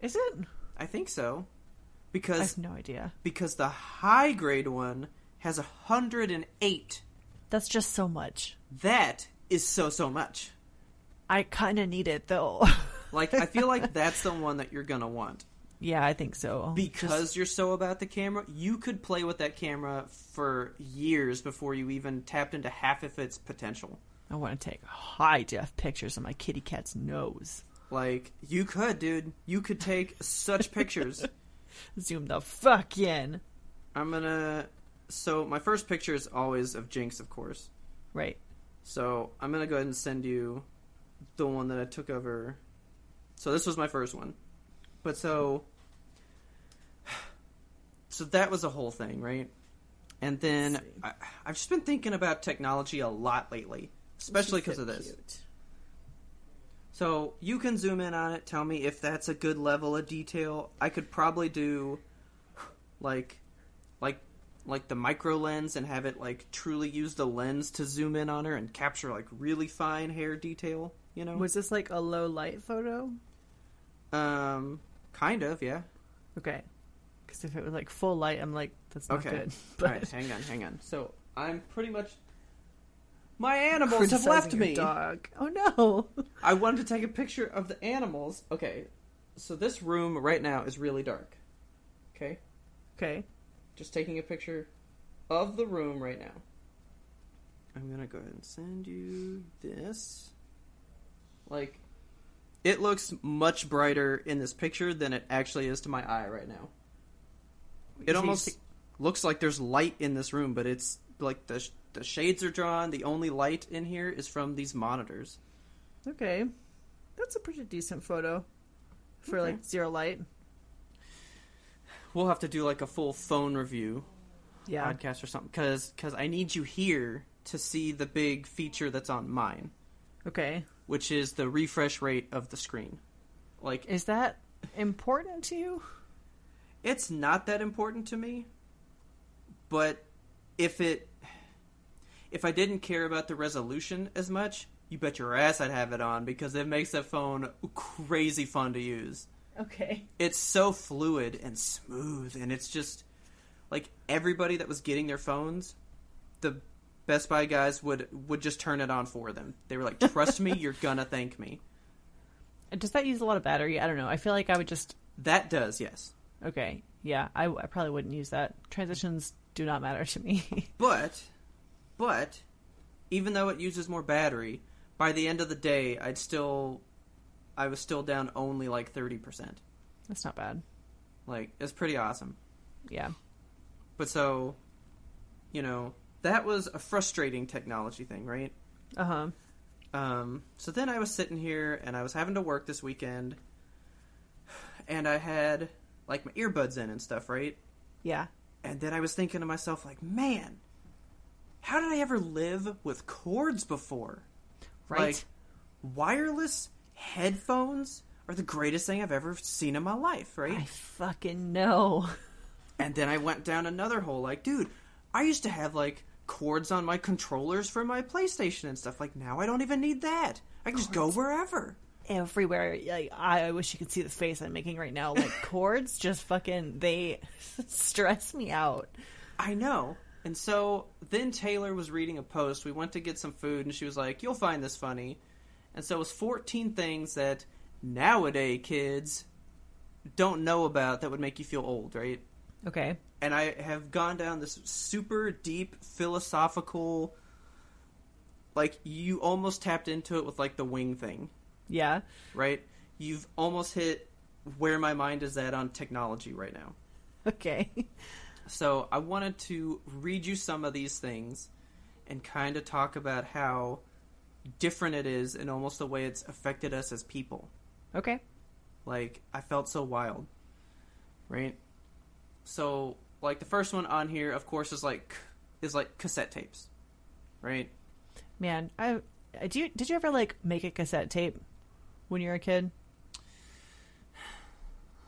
is it? I think so. I have no idea. because the high grade one has a 108. That's just so much. That is so so much. I kind of need it though. Like I feel like that's the one that you're going to want. yeah, I think so. because you're so about the camera, you could play with that camera for years before you even tapped into half of its potential. I want to take high def pictures of my kitty cat's nose. Like you could, dude. You could take such pictures. Zoom the fuck in. I'm gonna. So my first picture is always of Jinx, of course. Right. So I'm gonna go ahead and send you the one that I took over. So this was my first one, but so. So that was a whole thing, right? And then I, I've just been thinking about technology a lot lately, especially because of this. So you can zoom in on it. Tell me if that's a good level of detail. I could probably do like like like the micro lens and have it like truly use the lens to zoom in on her and capture like really fine hair detail, you know? Was this like a low light photo? um kind of, yeah. Okay. Because if it was like full light, I'm like, that's not Okay. good. All right, hang on, hang on. So, I'm pretty much my animals have left me. Dog. Oh no. I wanted to take a picture of the animals. Okay. So this room right now is really dark. Okay? Okay. just taking a picture of the room right now. I'm gonna go ahead and send you this. Like, it looks much brighter in this picture than it actually is to my eye right now. It almost looks like there's light in this room, but it's like the the shades are drawn. The only light in here is from these monitors. Okay. That's a pretty decent photo for Okay. like zero light. We'll have to do like a full phone review Yeah. podcast or something because because I need you here to see the big feature that's on mine. Okay. which is the refresh rate of the screen. Like, Is that important to you? it's not that important to me, but if it if I didn't care about the resolution as much, you bet your ass I'd have it on because it makes that phone crazy fun to use. Okay. It's so fluid and smooth and it's just like everybody that was getting their phones, the Best Buy guys would would just turn it on for them. They were like, "Trust me, you're gonna thank me." Does that use a lot of battery? I don't know. I feel like I would just. That does, yes. Okay. Yeah. I, I probably wouldn't use that. Transitions do not matter to me. But, but, even though it uses more battery, by the end of the day, I'd still, I was still down only like thirty percent. That's not bad. Like it's pretty awesome. Yeah. But so, you know, that was a frustrating technology thing, right? Uh huh. Um, so then I was sitting here and I was having to work this weekend, and I had like my earbuds in and stuff, right? Yeah. And then I was thinking to myself, like, man, how did I ever live with cords before? Right. Like, wireless headphones are the greatest thing I've ever seen in my life, right? I fucking know. And then I went down another hole, like, dude, I used to have like cords on my controllers for my PlayStation and stuff. Like, now I don't even need that. I can just go wherever. everywhere. Like I wish you could see the face I'm making right now. Like cords just fucking they stress me out. I know. And so then Taylor was reading a post. We went to get some food, and she was like, "You'll find this funny." And so it was 14 things that nowadays kids don't know about that would make you feel old, right? Okay. And I have gone down this super deep philosophical like you almost tapped into it with like the wing thing, Yeah. right? You've almost hit where my mind is at on technology right now. Okay. So I wanted to read you some of these things and kind of talk about how different it is and almost the way it's affected us as people. Okay. Like I felt so wild, right? So like the first one on here, of course, is like is like cassette tapes, right? Man, I did you did you ever like make a cassette tape when you were a kid?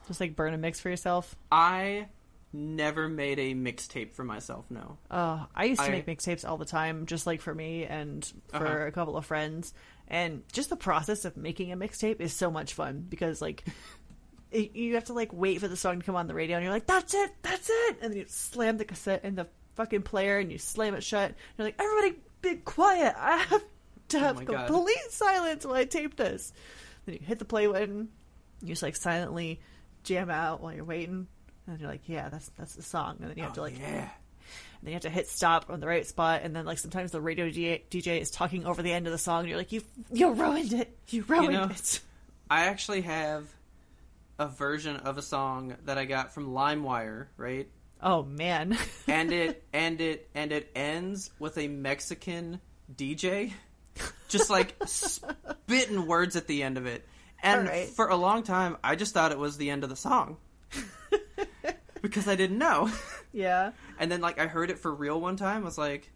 Just like burn a mix for yourself. I never made a mixtape for myself. No, Oh, I used to I- make mixtapes all the time, just like for me and for Uh-huh. a couple of friends. And just the process of making a mixtape is so much fun because like it, you have to like wait for the song to come on the radio, and you're like, "That's it, that's it," and then you slam the cassette in the fucking player, and you slam it shut. And You're like, "Everybody, be quiet! I have to have Oh my God. complete silence while I tape this." Then you hit the play button. You just like silently jam out while you're waiting, and you're like, "Yeah, that's that's the song." And then you have to Oh, like yeah. and then you have to hit stop on the right spot, and then like sometimes the radio DJ, DJ is talking over the end of the song, and you're like, you you ruined it, you ruined know, it. I actually have a version of a song that I got from LimeWire, right? Oh man, and it and it and it ends with a Mexican DJ just like spitting words at the end of it. And Alright. for a long time I just thought it was the end of the song. Because I didn't know. yeah. And then like I heard it for real one time, I was like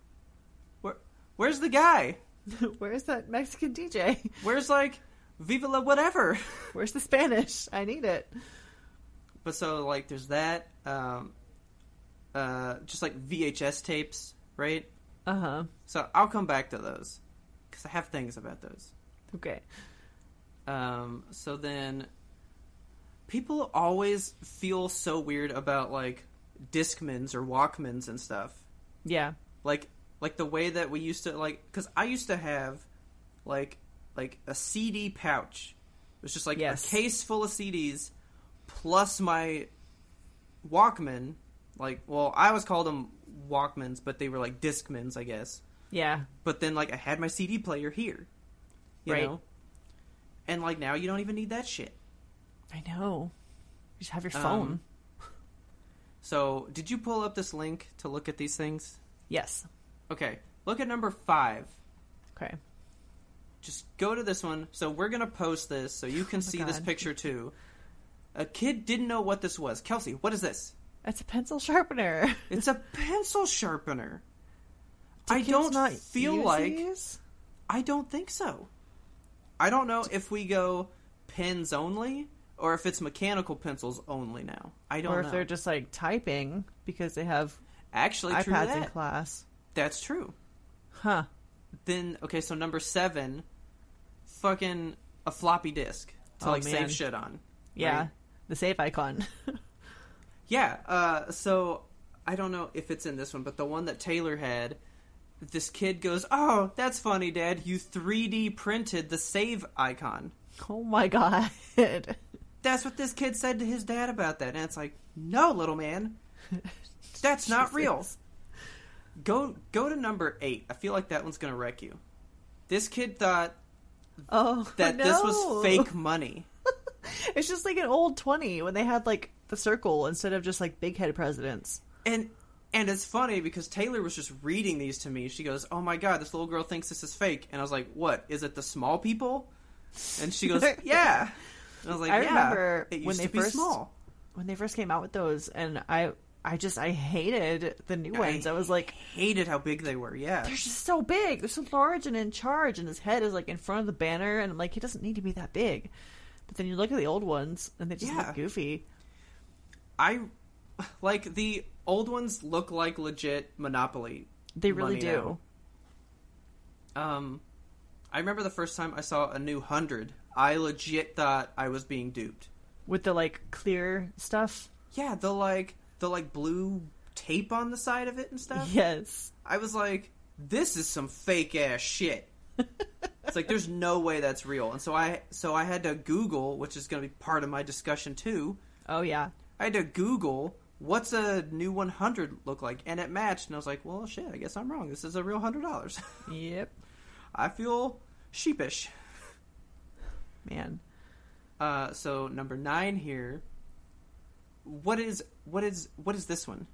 Where where's the guy? Where's that Mexican DJ? Where's like Viva la whatever? Where's the Spanish? I need it. But so like there's that um uh just like VHS tapes, right? Uh huh. So I'll come back to those cuz I have things about those. Okay. Um, so then people always feel so weird about like Discmans or Walkmans and stuff. Yeah. Like like the way that we used to like cuz I used to have like like a CD pouch. It was just like Yes. a case full of CDs plus my Walkman. Like, well, I always called them Walkmans, but they were like Discmans, I guess. Yeah. But then like I had my CD player here. You Right. know? And like now you don't even need that shit. I know. You just have your Um, phone. So, did you pull up this link to look at these things? yes. Okay, look at number five. Okay. Just go to this one. So, we're going to post this so you can Oh see this picture too. A kid didn't know what this was. Kelsey, what is this? It's a pencil sharpener. It's a pencil sharpener. Do I don't not feel like. these? I don't think so. I don't know if we go pens only or if it's mechanical pencils only now. I don't know. or if know. they're just like typing because they have Actually, true iPads in class. That's true. Huh. Then okay, so number seven, fucking a floppy disk to Oh, like man. save shit on. Yeah. right? The save icon. Yeah. Uh, so I don't know if it's in this one, but the one that Taylor had, this kid goes, "Oh, that's funny, Dad. You 3D printed the save icon." oh my god. That's what this kid said to his dad about that, and it's like, "No, little man, that's not real." Go go to number eight. I feel like that one's gonna wreck you. This kid thought Oh, that no. this was fake money. It's just like an old 20 when they had like the circle instead of just like big head presidents. And and it's funny because Taylor was just reading these to me. She goes, "Oh my god, this little girl thinks this is fake." And I was like, "What? Is it the small people?" And she goes, "Yeah." And I was like, I "Yeah, remember when they first- small." When they first came out with those and I I just I hated the new ones. I, was like hated how big they were. Yeah, they're just so big. They're so large and in charge and his head is like in front of the banner and I'm like he doesn't need to be that big. But then you look at the old ones and they just Yeah. look goofy. I like the old ones look like legit Monopoly. They really do. now. Um, I remember the first time I saw a new hundred I legit thought I was being duped. With the like clear stuff. Yeah, the like the like blue tape on the side of it and stuff. Yes. I was like, this is some fake ass shit. it's like there's no way that's real. And so I so I had to Google, which is going to be part of my discussion too. Oh yeah. I had to Google what's a new 100 look like, and it matched. And I was like, well, shit, I guess I'm wrong. This is a real hundred dollars. Yep. I feel sheepish. Man. Uh, so number nine here. What is what is what is this one?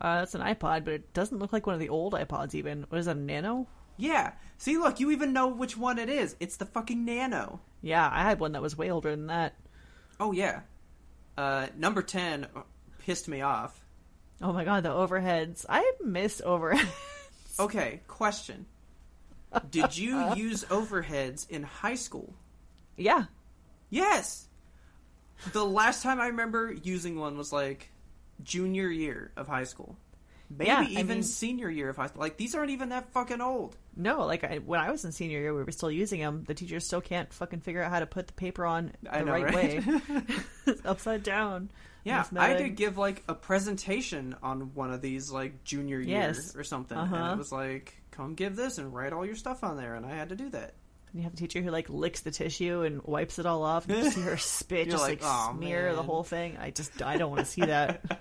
Uh, that's an iPod, but it doesn't look like one of the old iPods. Even what is that? A Nano? Yeah. See, look, you even know which one it is. It's the fucking Nano. Yeah, I had one that was way older than that. Oh yeah. Uh, number ten pissed me off. Oh my god, the overheads! I miss overheads. Okay, question. Did you use overheads in high school? Yeah. Yes. The last time I remember using one was like junior year of high school. Maybe Yeah, even mean- senior year of high school. Like these aren't even that fucking old. No, like I, when I was in senior year, we were still using them. The teachers still can't fucking figure out how to put the paper on the know, right, right? way. Upside down. Yeah, I had to give like a presentation on one of these like junior year Yes. or something, and Uh-huh. it was like, "Come give this and write all your stuff on there," and I had to do that. And you have a teacher who like licks the tissue and wipes it all off. And you see her spit just like, like, "Aw, smear the whole thing. I just I don't want to see that.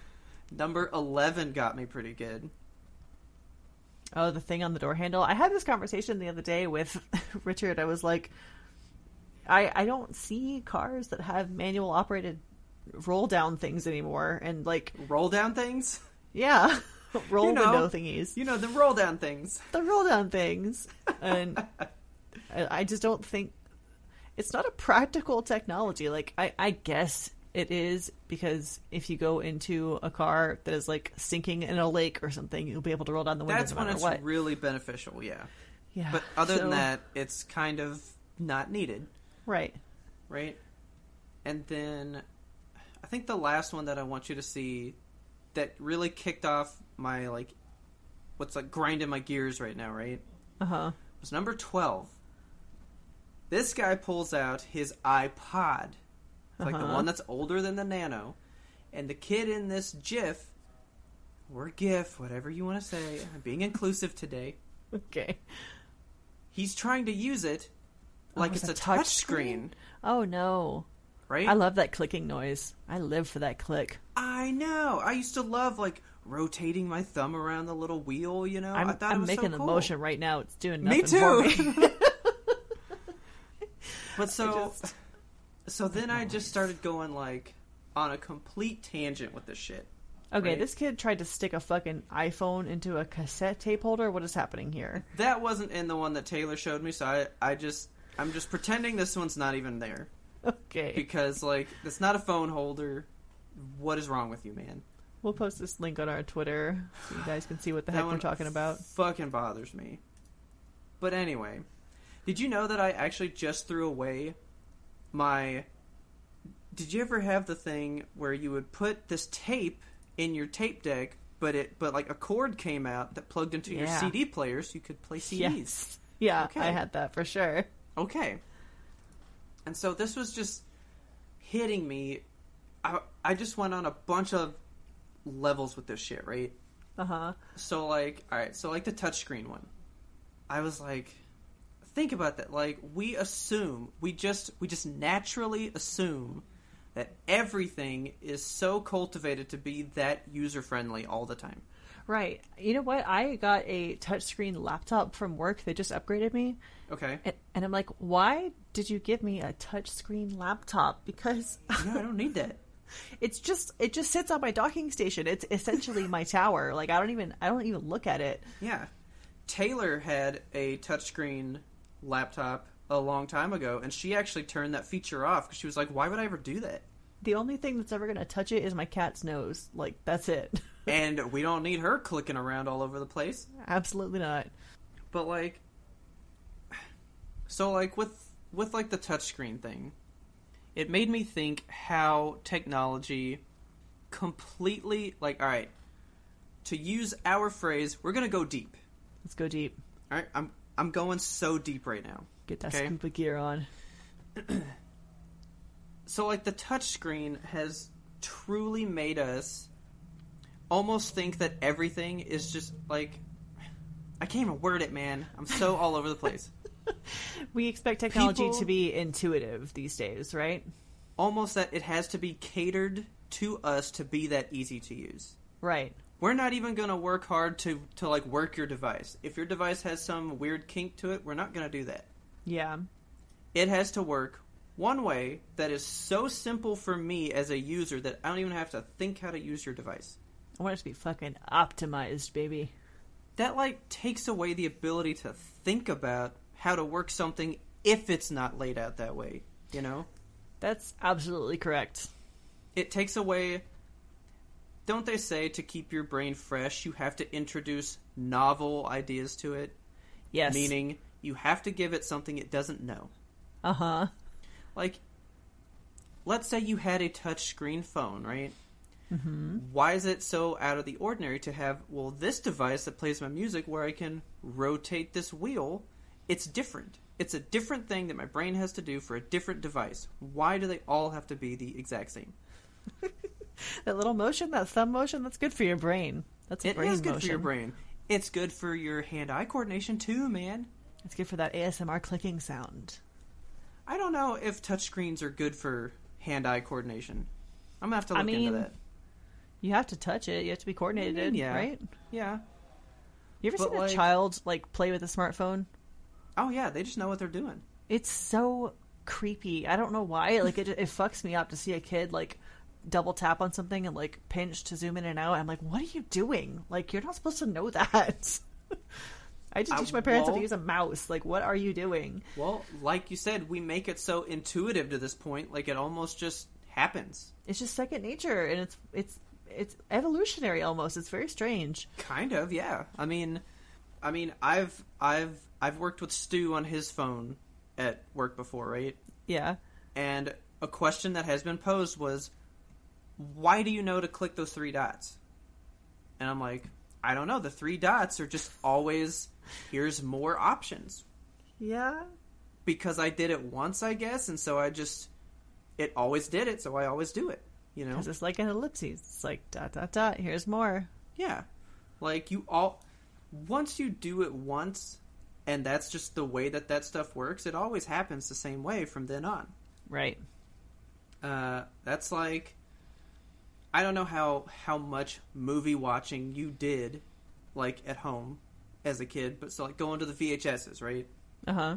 Number eleven got me pretty good. Oh, the thing on the door handle. I had this conversation the other day with Richard. I was like, I I don't see cars that have manual operated roll down things anymore, and like Roll down things, yeah, roll You know. window thingies, you know, the roll down things. the roll down things, and I, I just don't think it's not a practical technology. Like I I guess. It is because if you go into a car that is like sinking in a lake or something, you'll be able to roll down the window That's no when it's what. really beneficial. Yeah, yeah, but other so- than that, it's kind of not needed. right? right? And then I think the last one that I want you to see that really kicked off my like what's like grinding my gears right now, right? Uh huh. Was number 12. This guy pulls out his iPod. It's like the Uh-huh. one that's older than the Nano. And the kid in this GIF or GIF, whatever you want to say, I'm being inclusive today. Okay. He's trying to use it like Oh, it's, it's a, touch touch screen, Oh no. right? I love that clicking noise. I live for that click. I know. I used to love like rotating my thumb around the little wheel. You know, I'm, I was making so the motion right now. It's doing Me nothing too. for me. But so, just- so then I just started going like on a complete tangent with this shit. okay, Right. this kid tried to stick a fucking iPhone into a cassette tape holder. What is happening here? That wasn't in the one that Taylor showed me, so I, I just, I'm just pretending this one's not even there Okay. because like it's not a phone holder. What is wrong with you, man? We'll post this link on our Twitter so you guys can see what the heck we're talking about. Fucking bothers me. But anyway, did you know that I actually just threw away my? Did you ever have the thing where you would put this tape in your tape deck, but it but like a cord came out that plugged into your CD player, so you could play CDs. Yes. Yeah, Okay. I had that for sure. Okay. And so this was just hitting me. I I just went on a bunch of levels with this shit, right? Uh huh. So like, all right, so like the touchscreen one, I was like, think about that. Like we assume, we just we just naturally assume that everything is so cultivated to be that user friendly all the time. Right. You know what? I got a touchscreen laptop from work. They just upgraded me. Okay, And, and I'm like, why did you give me a touchscreen laptop? Because no, I don't need that. it's just it just sits on my docking station. It's essentially my tower. Like I don't even I don't even look at it. Yeah, Taylor had a touchscreen laptop a long time ago, and she actually turned that feature off because she was like, "Why would I ever do that?" The only thing that's ever gonna touch it is my cat's nose. Like that's it. And we don't need her clicking around all over the place. Absolutely not. But like, so like with with like the touchscreen thing, it made me think how technology completely like. All right, to use our phrase, we're gonna go deep. Let's go deep. All right, I'm I'm going so deep right now. Get that Okay. scuba gear on. so like the touchscreen has truly made us almost think that everything is just like I can't even word it, man. I'm so all over the place. We expect technology People- to be intuitive these days, right? Almost that it has to be catered to us to be that easy to use. Right. We're not even going to work hard to to like work your device. If your device has some weird kink to it, we're not going to do that. Yeah. It has to work one way that is so simple for me as a user that I don't even have to think how to use your device. I want it to be fucking optimized, baby. That like takes away the ability to think about how to work something if it's not laid out that way, you know? That's absolutely correct. It takes away don't they say to keep your brain fresh, you have to introduce novel ideas to it? Yes. Meaning you have to give it something it doesn't know. Uh huh. like let's say you had a touch screen phone right mm-hmm. why is it so out of the ordinary to have well this device that plays my music where i can rotate this wheel it's different it's a different thing that my brain has to do for a different device why do they all have to be the exact same That little motion, that thumb motion, that's good for your brain. That's a It brain is good motion. for your brain it's good for your hand-eye coordination too man It's good for that ASMR clicking sound. i don't know if touchscreens are good for hand-eye coordination i'm gonna have to I look mean, into that You have to touch it. You have to be coordinated, yeah. right? yeah You ever But, seen like- a child like play with a smartphone? oh yeah they just know what they're doing It's so creepy. I don't know why. Like it, it fucks me up to see a kid like double tap on something and like pinch to zoom in and out. I'm like, what are you doing? Like you're not supposed to know that. I just teach my parents how to use a mouse. Like, what are you doing? Well, like you said, we make it so intuitive to this point, like it almost just happens. It's just second nature, and it's it's it's evolutionary almost. It's very strange. Kind of, yeah. I mean, I mean, I've I've I've worked with Stu on his phone at work before, right? Yeah. And a question that has been posed was, why do you know to click those three dots? And I'm like, I don't know. The three dots are just always here's more options Yeah. because I did it once, I guess, and so I just it always did it, so I always do it. You know, it's like an ellipses. It's like dot dot dot. Here's more. Yeah. Like you all once you do it once and that's just the way that that stuff works, it always happens the same way from then on. Right. Uh that's like I don't know how how much movie watching you did like at home as a kid, but so like going to the VHSs, right? Uh huh.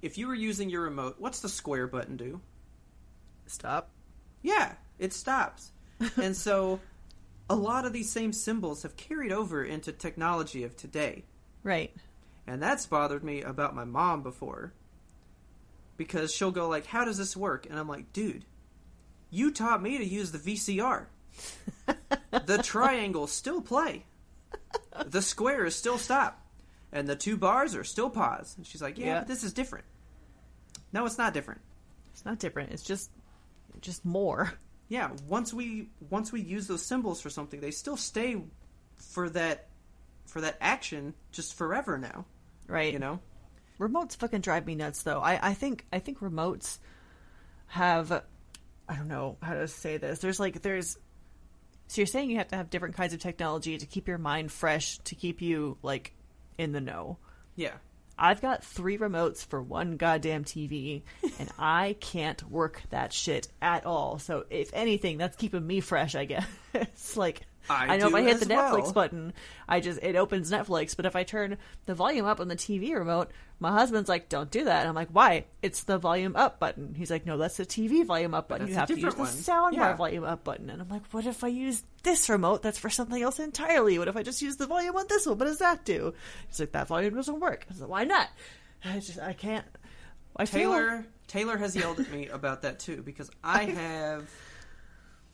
If you were using your remote, what's the square button do? Stop. Yeah, it stops. and so a lot of these same symbols have carried over into technology of today. Right. And that's bothered me about my mom before. Because she'll go like, "How does this work?" And I'm like, "Dude, you taught me to use the VCR. the triangles still play. The square is still stop. And the two bars are still pause." And she's like, "Yeah, Yeah. but this is different." No, it's not different. It's not different. It's just just more. Yeah, once we once we use those symbols for something, they still stay for that for that action just forever now, Right. you know? Remotes fucking drive me nuts though. I, I think I think remotes have I don't know how to say this. There's like there's so you're saying you have to have different kinds of technology to keep your mind fresh, to keep you like in the know. Yeah. I've got three remotes for one goddamn TV, and I can't work that shit at all. So, if anything, that's keeping me fresh, I guess. like, I I, know if I hit the Netflix well. button, I just it opens Netflix. But if I turn the volume up on the TV remote, my husband's like, "Don't do that." And I'm like, "Why? It's the volume up button." He's like, "No, that's the TV volume up button. You have to use different the one." soundbar Yeah. volume up button." And I'm like, "What if I use this remote? That's for something else entirely. What if I just use the volume on this one? What does that do?" He's like, "That volume doesn't work." I said, "Why not?" I just I can't. I feel Taylor Taylor has yelled at me about that too because I have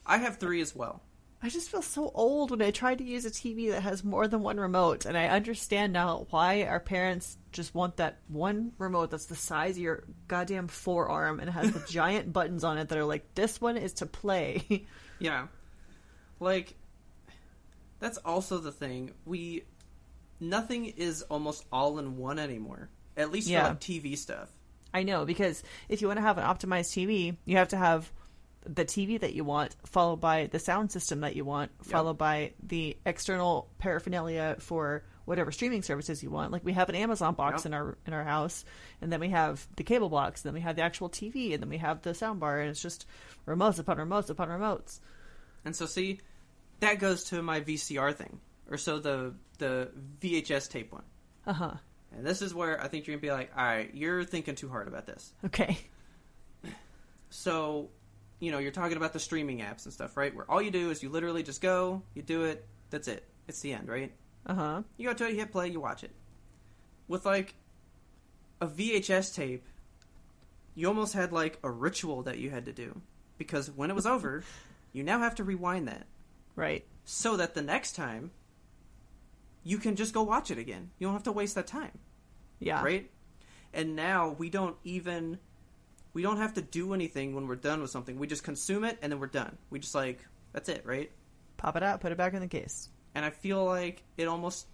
I have 3 as well. I just feel so old when I try to use a TV that has more than one remote, and I understand now why our parents just want that one remote that's the size of your goddamn forearm and has the giant buttons on it that are like, this one is to play. Yeah. Like that's also the thing. We nothing is almost all in one anymore. At least Yeah. for like TV stuff. I know because if you want to have an optimized TV, you have to have the TV that you want, followed by the sound system that you want, followed by the external paraphernalia for whatever streaming services you want. Like we have an Amazon box Yep. in our in our house, and then we have the cable box, and then we have the actual TV, and then we have the sound bar, and it's just remotes upon remotes upon remotes. And so see, that goes to my VCR thing, or so the the VHS tape one. Uh huh. And this is where I think you're gonna be like, all right, you're thinking too hard about this. Okay. So, you know, you're talking about the streaming apps and stuff, right? Where all you do is you literally just go, you do it, that's it. It's the end, right? Uh huh. You go to it, you hit play, you watch it. With like a VHS tape, you almost had like a ritual that you had to do because when it was over, you now have to rewind that Right. so that the next time you can just go watch it again. You don't have to waste that time, Yeah. right? And now we don't even we don't have to do anything when we're done with something. We just consume it and then we're done. We just like that's it, right? Pop it out, put it back in the case. and I feel like it almost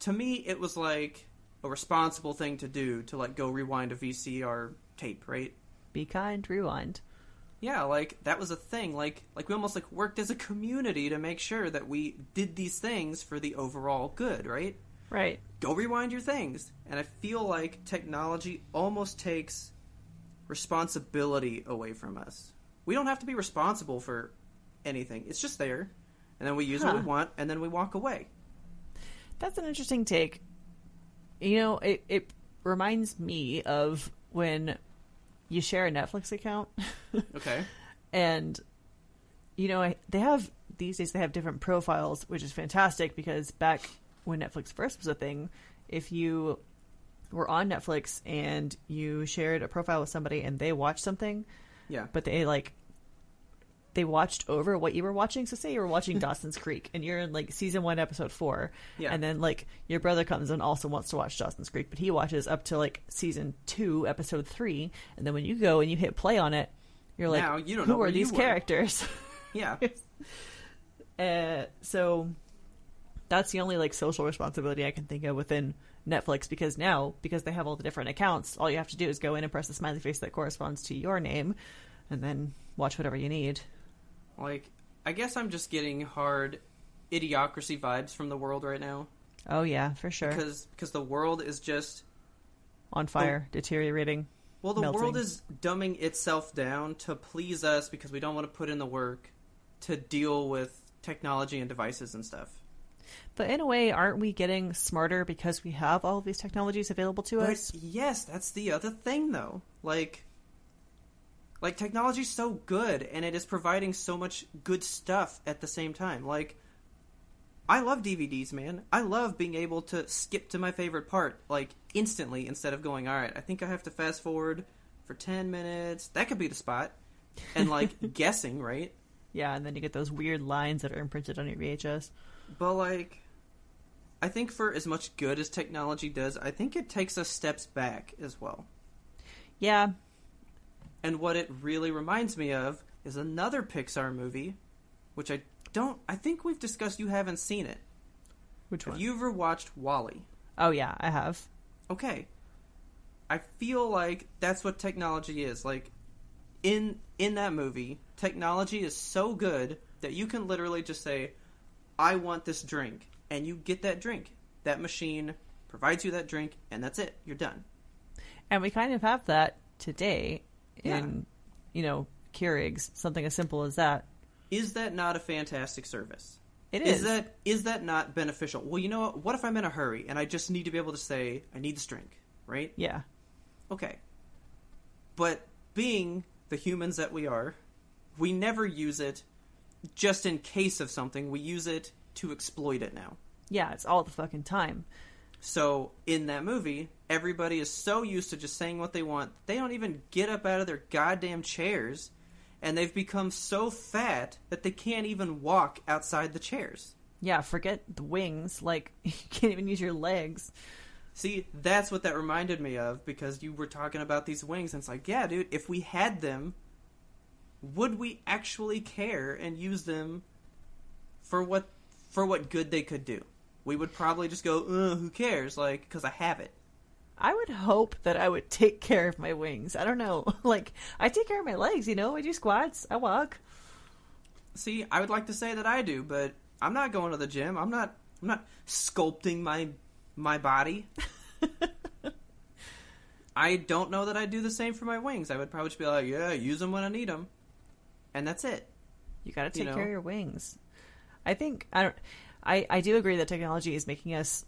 to me it was like a responsible thing to do to like go rewind a VCR tape, right? Be kind, rewind. Yeah, like that was a thing. Like like we almost like worked as a community to make sure that we did these things for the overall good, right? Right. Go rewind your things. And I feel like technology almost takes responsibility away from us. We don't have to be responsible for anything. It's just there. And then we use what we want and then we walk away. That's an interesting take. You know, it, it reminds me of when you share a Netflix account Okay. and you know, I, they have these days they have different profiles, which is fantastic because back when Netflix first was a thing, if you were on Netflix and you shared a profile with somebody and they watched something, Yeah. but they like they watched over what you were watching. So say you were watching Dawson's Creek and you're in like season one, episode four, Yeah. and then like your brother comes and also wants to watch Dawson's Creek, but he watches up to like season two, episode three, and then when you go and you hit play on it, you're like, Now you don't who are these characters? Yeah. uh, so that's the only like social responsibility I can think of within Netflix because now because they have all the different accounts, all you have to do is go in and press the smiley face that corresponds to your name, and then watch whatever you need. Like, I guess I'm just getting hard idiocracy vibes from the world right now Oh yeah, for sure. because because the world is just On fire, deteriorating. well, the Melting. world is dumbing itself down to please us because we don't want to put in the work to deal with technology and devices and stuff. But in a way, aren't we getting smarter because we have all of these technologies available to But us? yes, that's the other thing though. Like like technology's so good and it is providing so much good stuff at the same time. Like I love DVDs, man. I love being able to skip to my favorite part like instantly instead of going, "All right, I think I have to fast forward for 10 minutes." That could be the spot. And like guessing, right? Yeah, and then you get those weird lines that are imprinted on your VHS. But like I think for as much good as technology does, I think it takes us steps back as well. Yeah, And what it really reminds me of is another Pixar movie, which I don't. I think we've discussed. You haven't seen it. which Have one? you ever watched WALL-E? Oh yeah, I have. Okay. I feel like that's what technology is. Like in in that movie, technology is so good that you can literally just say, "I want this drink," and you get that drink. That machine provides you that drink, and that's it. You're done. And we kind of have that today Yeah. in, you know, Keurigs, something as simple as that. Is that not a fantastic service? It Is is. that is that not beneficial? Well, you know what? What if I'm in a hurry and I just need to be able to say I need this drink, right? Yeah. Okay. But being the humans that we are, we never use it just in case of something. We use it to exploit it now. Yeah, it's all the fucking time. So in that movie, everybody is so used to just saying what they want, they don't even get up out of their goddamn chairs, and they've become so fat that they can't even walk outside the chairs. Yeah, forget the wings. Like, you can't even use your legs. See, that's what that reminded me of because you were talking about these wings, and it's like, yeah, dude, if we had them, would we actually care and use them for what for what good they could do? We would probably just go, uh, who cares? Like, because I have it. I would hope that I would take care of my wings. I don't know. Like I take care of my legs, you know. I do squats. I walk. See, I would like to say that I do, but I'm not going to the gym. I'm not. I'm not sculpting my my body. I don't know that I do the same for my wings. I would probably just be like, yeah, use them when I need them, and that's it. You got to take You know? care of your wings. I think I don't. I I do agree that technology is making us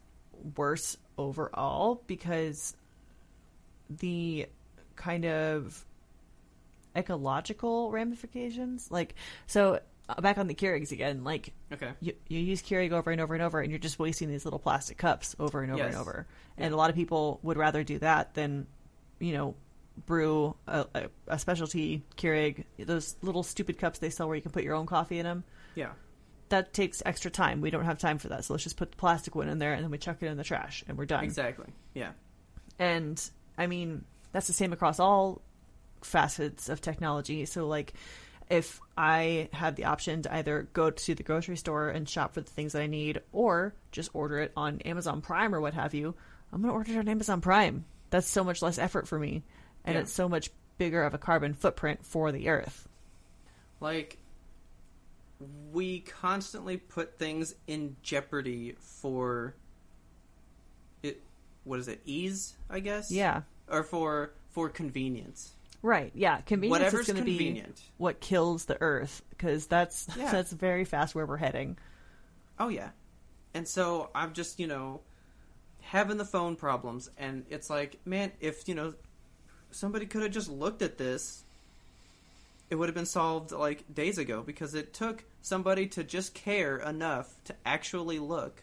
worse overall because the kind of ecological ramifications, like so. uh, Back on the Keurigs again, like Okay. you, you use Keurig over and over and over, and you're just wasting these little plastic cups over and over and Yes. over. And a lot of people would rather do that than, you know, brew a, a, a specialty Keurig. Those little stupid cups they sell where you can put your own coffee in them. Yeah. That takes extra time. We don't have time for that, so let's just put the plastic one in there, and then we chuck it in the trash, and we're done. Exactly. Yeah. And I mean, that's the same across all facets of technology. So, like, if I have the option to either go to the grocery store and shop for the things that I need, or just order it on Amazon Prime or what have you, I'm going to order it on Amazon Prime. That's so much less effort for me, and Yeah. it's so much bigger of a carbon footprint for the earth. Like, we constantly put things in jeopardy for it. What is it? Ease, I guess. Yeah. Or for for convenience. Right. Yeah. Convenience Whatever's is going to be convenient. what kills the earth because that's Yeah. that's very fast where we're heading. Oh yeah. And so I'm just, you know, having the phone problems and it's like, man, if, you know, somebody could have just looked at this, it would have been solved like days ago because it took somebody to just care enough to actually look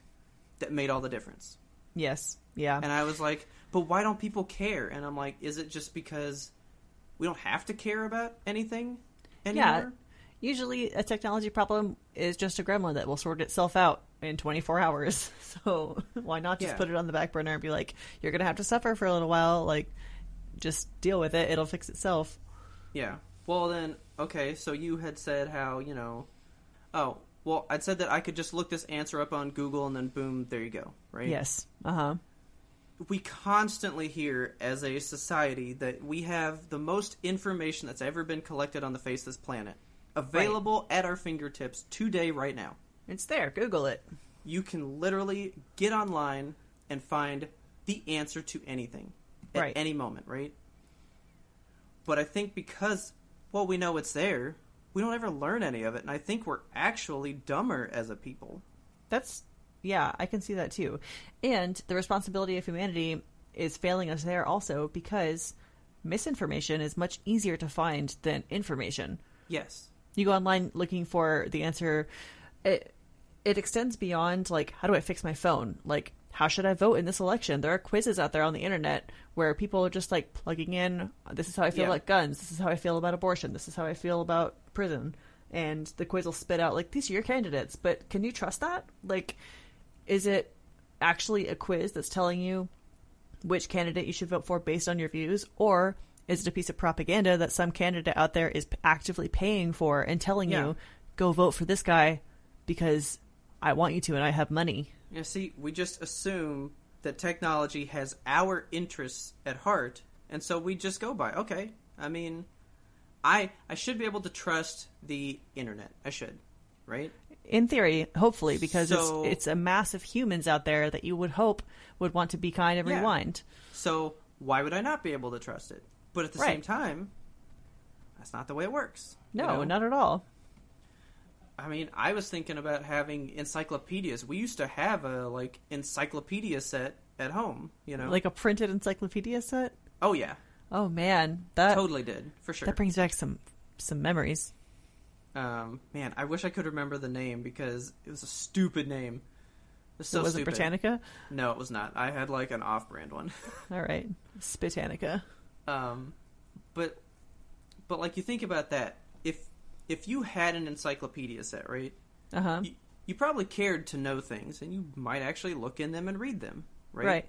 that made all the difference. Yes. Yeah. And I was like, but why don't people care? And I'm like, is it just because we don't have to care about anything anymore? Yeah. Usually, a technology problem is just a gremlin that will sort itself out in 24 hours. So why not just Yeah. put it on the back burner and be like, you're going to have to suffer for a little while. Like, just deal with it. It'll fix itself. Yeah. Well, then, okay, so you had said how, you know. Oh, well, I'd said that I could just look this answer up on Google and then boom, there you go, right? Yes. Uh huh. We constantly hear as a society that we have the most information that's ever been collected on the face of this planet available at our fingertips today, right now. It's there. Google it. You can literally get online and find the answer to anything at Right. any moment, right? But I think because, well, we know it's there, we don't ever learn any of it, and I think we're actually dumber as a people. That's, yeah, I can see that too. And the responsibility of humanity is failing us there also because misinformation is much easier to find than information. Yes. you go online looking for the answer it it extends beyond like how do i fix my phone like how should i vote in this election? There are quizzes out there on the internet where people are just like plugging in this is how i feel Yeah. about guns. This is how i feel about abortion. This is how i feel about prison. And the quiz will spit out like these are your candidates but can you trust that? Like is it actually a quiz that's telling you which candidate you should vote for based on your views, or is it a piece of propaganda that some candidate out there is actively paying for and telling Yeah. you, go vote for this guy because I want you to and I have money? You see, we just assume that technology has our interests at heart, and so we just go by, okay, I mean, I I should be able to trust the internet. I should, right? In theory, hopefully, because So- it's it's a mass of humans out there that you would hope would want to be kind and Yeah. rewind. So why would I not be able to trust it? But at the Right. same time, that's not the way it works. you No, know? not at all. I mean, I was thinking about having encyclopedias. We used to have a like encyclopedia set at home. You know, Like a printed encyclopedia set. oh yeah, Oh man, that totally did for sure. that brings back some some memories. Um, man, I wish I could remember the name because it was a stupid name. It was so was stupid. it Britannica? No, it was not. I had like an off-brand one. All right, Spitanica. um, but but like you think about that, if you had an encyclopedia set, right? Uh huh. You, you probably cared to know things, and you might actually look in them and read them, right? Right.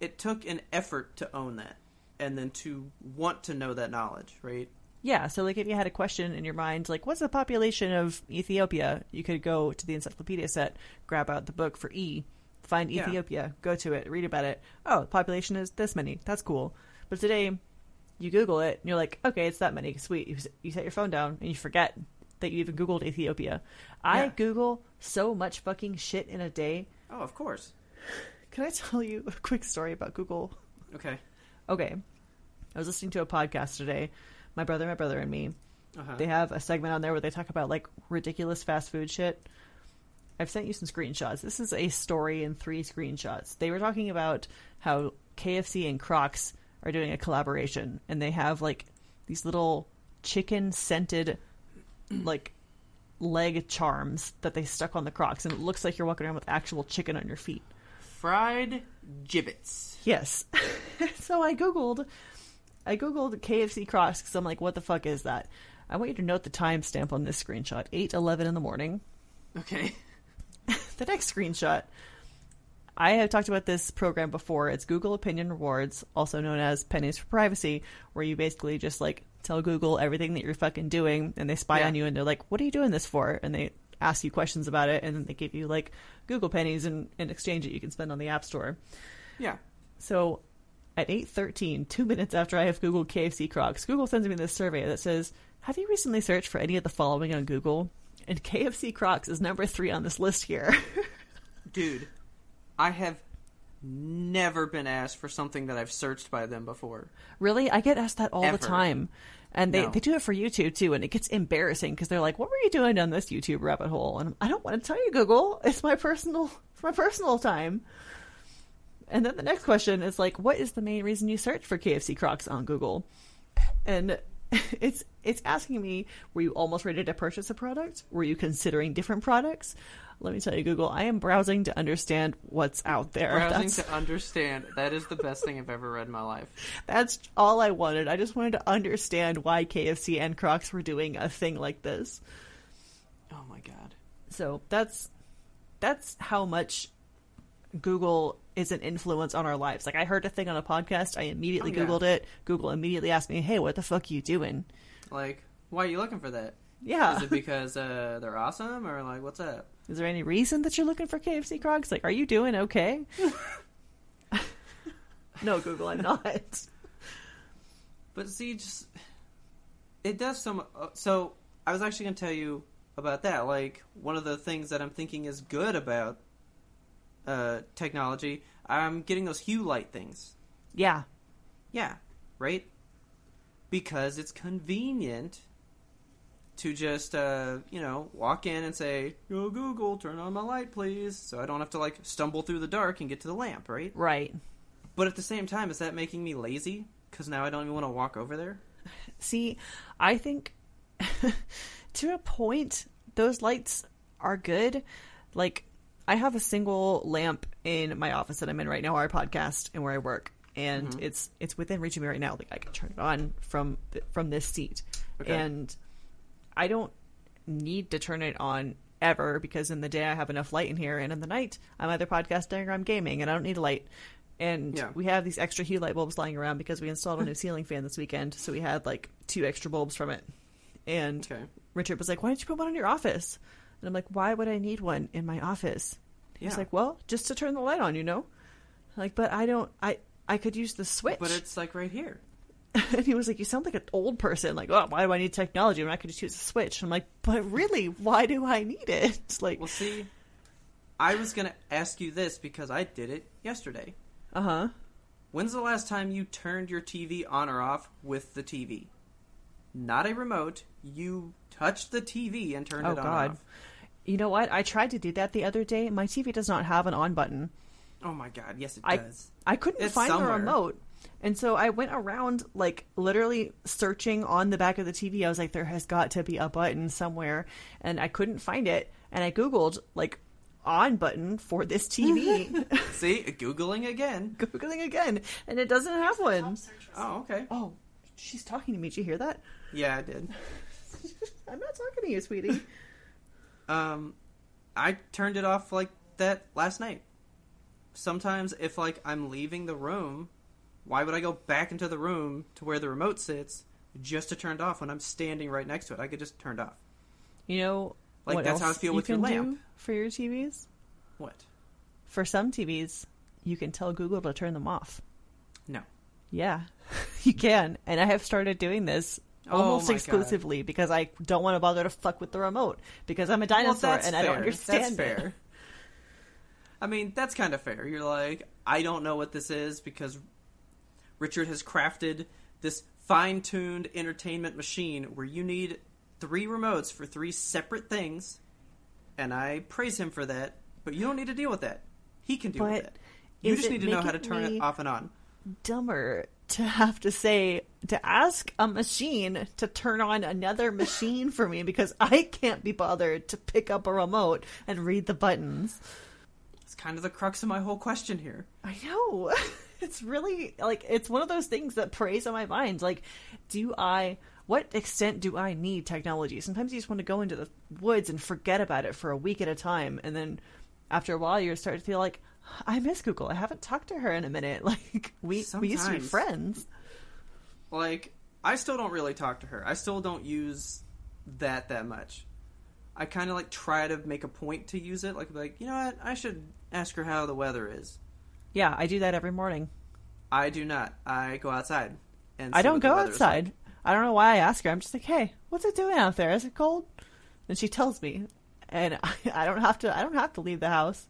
It took an effort to own that, and then to want to know that knowledge, right? Yeah, so like if you had a question in your mind, like what's the population of Ethiopia, you could go to the encyclopedia set, grab out the book for E, Find Yeah. Ethiopia, go to it, read about it. Oh, the population is this many. That's cool. But today, you Google it, and you're like, okay, it's that many. Sweet. You, you set your phone down, and you forget that you even Googled Ethiopia. I Yeah. Google so much fucking shit in a day. Oh, of course. Can I tell you a quick story about Google? Okay. Okay. I was listening to a podcast today. My brother, my brother, and me. Uh-huh. They have a segment on there where they talk about like ridiculous fast food shit. I've sent you some screenshots. This is a story in three screenshots. They were talking about how KFC and Crocs are doing a collaboration and they have like these little chicken scented like leg charms that they stuck on the Crocs and it looks like you're walking around with actual chicken on your feet. Fried gibbets. Yes. so I googled, I googled KFC Crocs because I'm like, what the fuck is that? I want you to note the timestamp on this screenshot: eight eleven in the morning. Okay. The next screenshot. I have talked about this program before. It's Google Opinion Rewards, also known as Pennies for Privacy, where you basically just like tell Google everything that you're fucking doing, and they spy Yeah. on you, and they're like, "What are you doing this for?" And they ask you questions about it, and then they give you like Google pennies in, in exchange that you can spend on the App Store. Yeah. So at 8.13, two minutes after I have Googled KFC Crocs, Google sends me this survey that says, have you recently searched for any of the following on Google? And KFC Crocs is number three on this list here. Dude, I have never been asked for something that I've searched by them before. really? I get asked that all Ever. the time. And they, No. they do it for YouTube too, and it gets embarrassing because they're like, "What were you doing on this YouTube rabbit hole?" And I don't want to tell you, Google. It's my personal, it's my personal time. And then the next question is like, "What is the main reason you search for KFC Crocs on Google?" And it's it's asking me, "Were you almost ready to purchase a product? Were you considering different products?" Let me tell you, Google, I am browsing to understand what's out there. Browsing That's- to understand. That is the best thing I've ever read in my life. That's all I wanted. I just wanted to understand why KFC and Crocs were doing a thing like this. Oh my god. So that's that's how much Google is an influence on our lives. Like I heard a thing on a podcast, I immediately Oh, yeah. Googled it. Google immediately asked me, "Hey, what the fuck are you doing?" Like, why are you looking for that? Yeah. Is it because uh, they're awesome or like what's up? Is there any reason that you're looking for KFC Crocs? Like, are you doing okay? no, Google, I'm not. But see, just it does some. uh, So I was actually going to tell you about that. Like one of the things that I'm thinking is good about uh, technology. I'm getting those hue light things. Yeah. Yeah, right. Because it's convenient to just uh, you know walk in and say, "Yo, Google, turn on my light, please," so I don't have to like stumble through the dark and get to the lamp, right? Right. But at the same time, is that making me lazy? Because now I don't even want to walk over there. See, I think to a point, those lights are good. Like, I have a single lamp in my office that I'm in right now, our podcast, and where I work, and Mm-hmm. it's it's within reach of me right now. Like, I can turn it on from from this seat, Okay. and I don't need to turn it on ever because in the day I have enough light in here, and in the night I'm either podcasting or I'm gaming, and I don't need a light. And Yeah. we have these extra hue light bulbs lying around because we installed a new ceiling fan this weekend, so we had like two extra bulbs from it. And Okay. Richard was like, "Why don't you put one in your office?" And I'm like, "Why would I need one in my office?" He's Yeah. like, "Well, just to turn the light on, you know." I'm like, but I don't. I I could use the switch. But it's like right here. and he was like, "You sound like an old person. Like, oh, why do I need technology when I could just use a switch?" I'm like, "But really, why do I need it?" It's like, Well, see, I was gonna ask you this because I did it yesterday. uh huh. When's the last time you turned your TV on or off with the TV? Not a remote. You touched the TV and turned Oh it on Oh God. You know what? I tried to do that the other day. My TV does not have an on button. Oh my God! Yes, it I does. I couldn't It's find somewhere. the remote. And so I went around like literally searching on the back of the TV. I was like there has got to be a button somewhere and I couldn't find it. And I googled like on button for this TV. See, googling again. Googling again and it doesn't have one. Oh, okay. Oh, she's talking to me. Did you hear that? Yeah, I did. I'm not talking to you, sweetie. Um, I turned it off like that last night. Sometimes, if like I'm leaving the room, why would I go back into the room to where the remote sits just to turn it off when I'm standing right next to it? I could just turn it off. You know Like, that's how I feel you with your lamp. for your TVs? What? for some TVs, you can tell Google to turn them off. No. Yeah, you can. And I have started doing this Oh almost God. exclusively because I don't want to bother to fuck with the remote because I'm a dinosaur well, and I don't understand That's fair. I mean, that's kind of fair. You're like, I don't know what this is because Richard has crafted this fine-tuned entertainment machine where you need three remotes for three separate things, and I praise him for that. But you don't need to deal with that. He can deal with But that. You just need to know how to turn it off and on. Dumber to have to say to ask a machine to turn on another machine for me because I can't be bothered to pick up a remote and read the buttons. It's kind of the crux of my whole question here. I know. It's really like it's one of those things that preys on my mind. Like, do I what extent do I need technology? Sometimes you just want to go into the woods and forget about it for a week at a time and then after a while you start to feel like I miss Google. I haven't talked to her in a minute. Like we we used to be friends. like I still don't really talk to her. I still don't use that that much. I kind of like try to make a point to use it. Like, like you know what? I should ask her how the weather is. Yeah, I do that every morning. I do not. I go outside. And I don't go outside. like. I don't know why I ask her. I'm just like, hey, what's it doing out there? Is it cold? And she tells me, and I, I don't have to. I don't have to leave the house.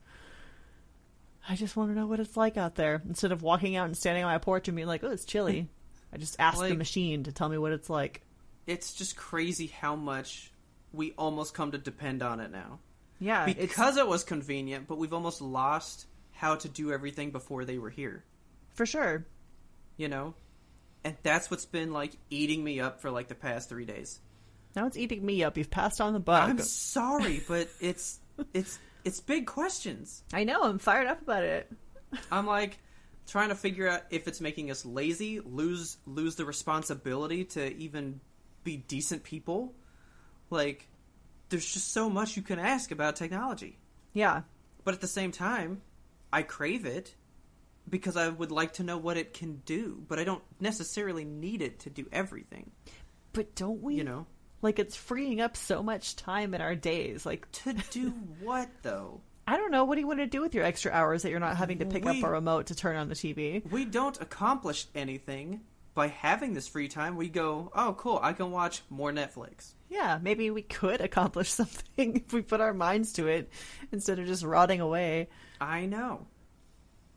I just want to know what it's like out there instead of walking out and standing on my porch and being like, oh, it's chilly. I just ask the machine to tell me what it's like. It's just crazy how much we almost come to depend on it now Yeah, because it was convenient, but we've almost lost how to do everything before they were here. for sure. You know, and that's what's been like eating me up for like the past three days. Now it's eating me up. You've passed on the bug. I'm sorry, but it's it's it's big questions. I know. I'm fired up about it. I'm like trying to figure out if it's making us lazy, lose lose the responsibility to even be decent people. Like there's just so much you can ask about technology. Yeah, But at the same time, I crave it because I would like to know what it can do, but I don't necessarily need it to do everything, but don't we? you know. like it's freeing up so much time in our days. Like To do what though? I don't know. What do you want to do with your extra hours that you're not having to pick We- up a remote to turn on the TV? We don't accomplish anything by having this free time. We go, "Oh, cool, I can watch more Netflix." Yeah, maybe we could accomplish something if we put our minds to it instead of just rotting away. I know.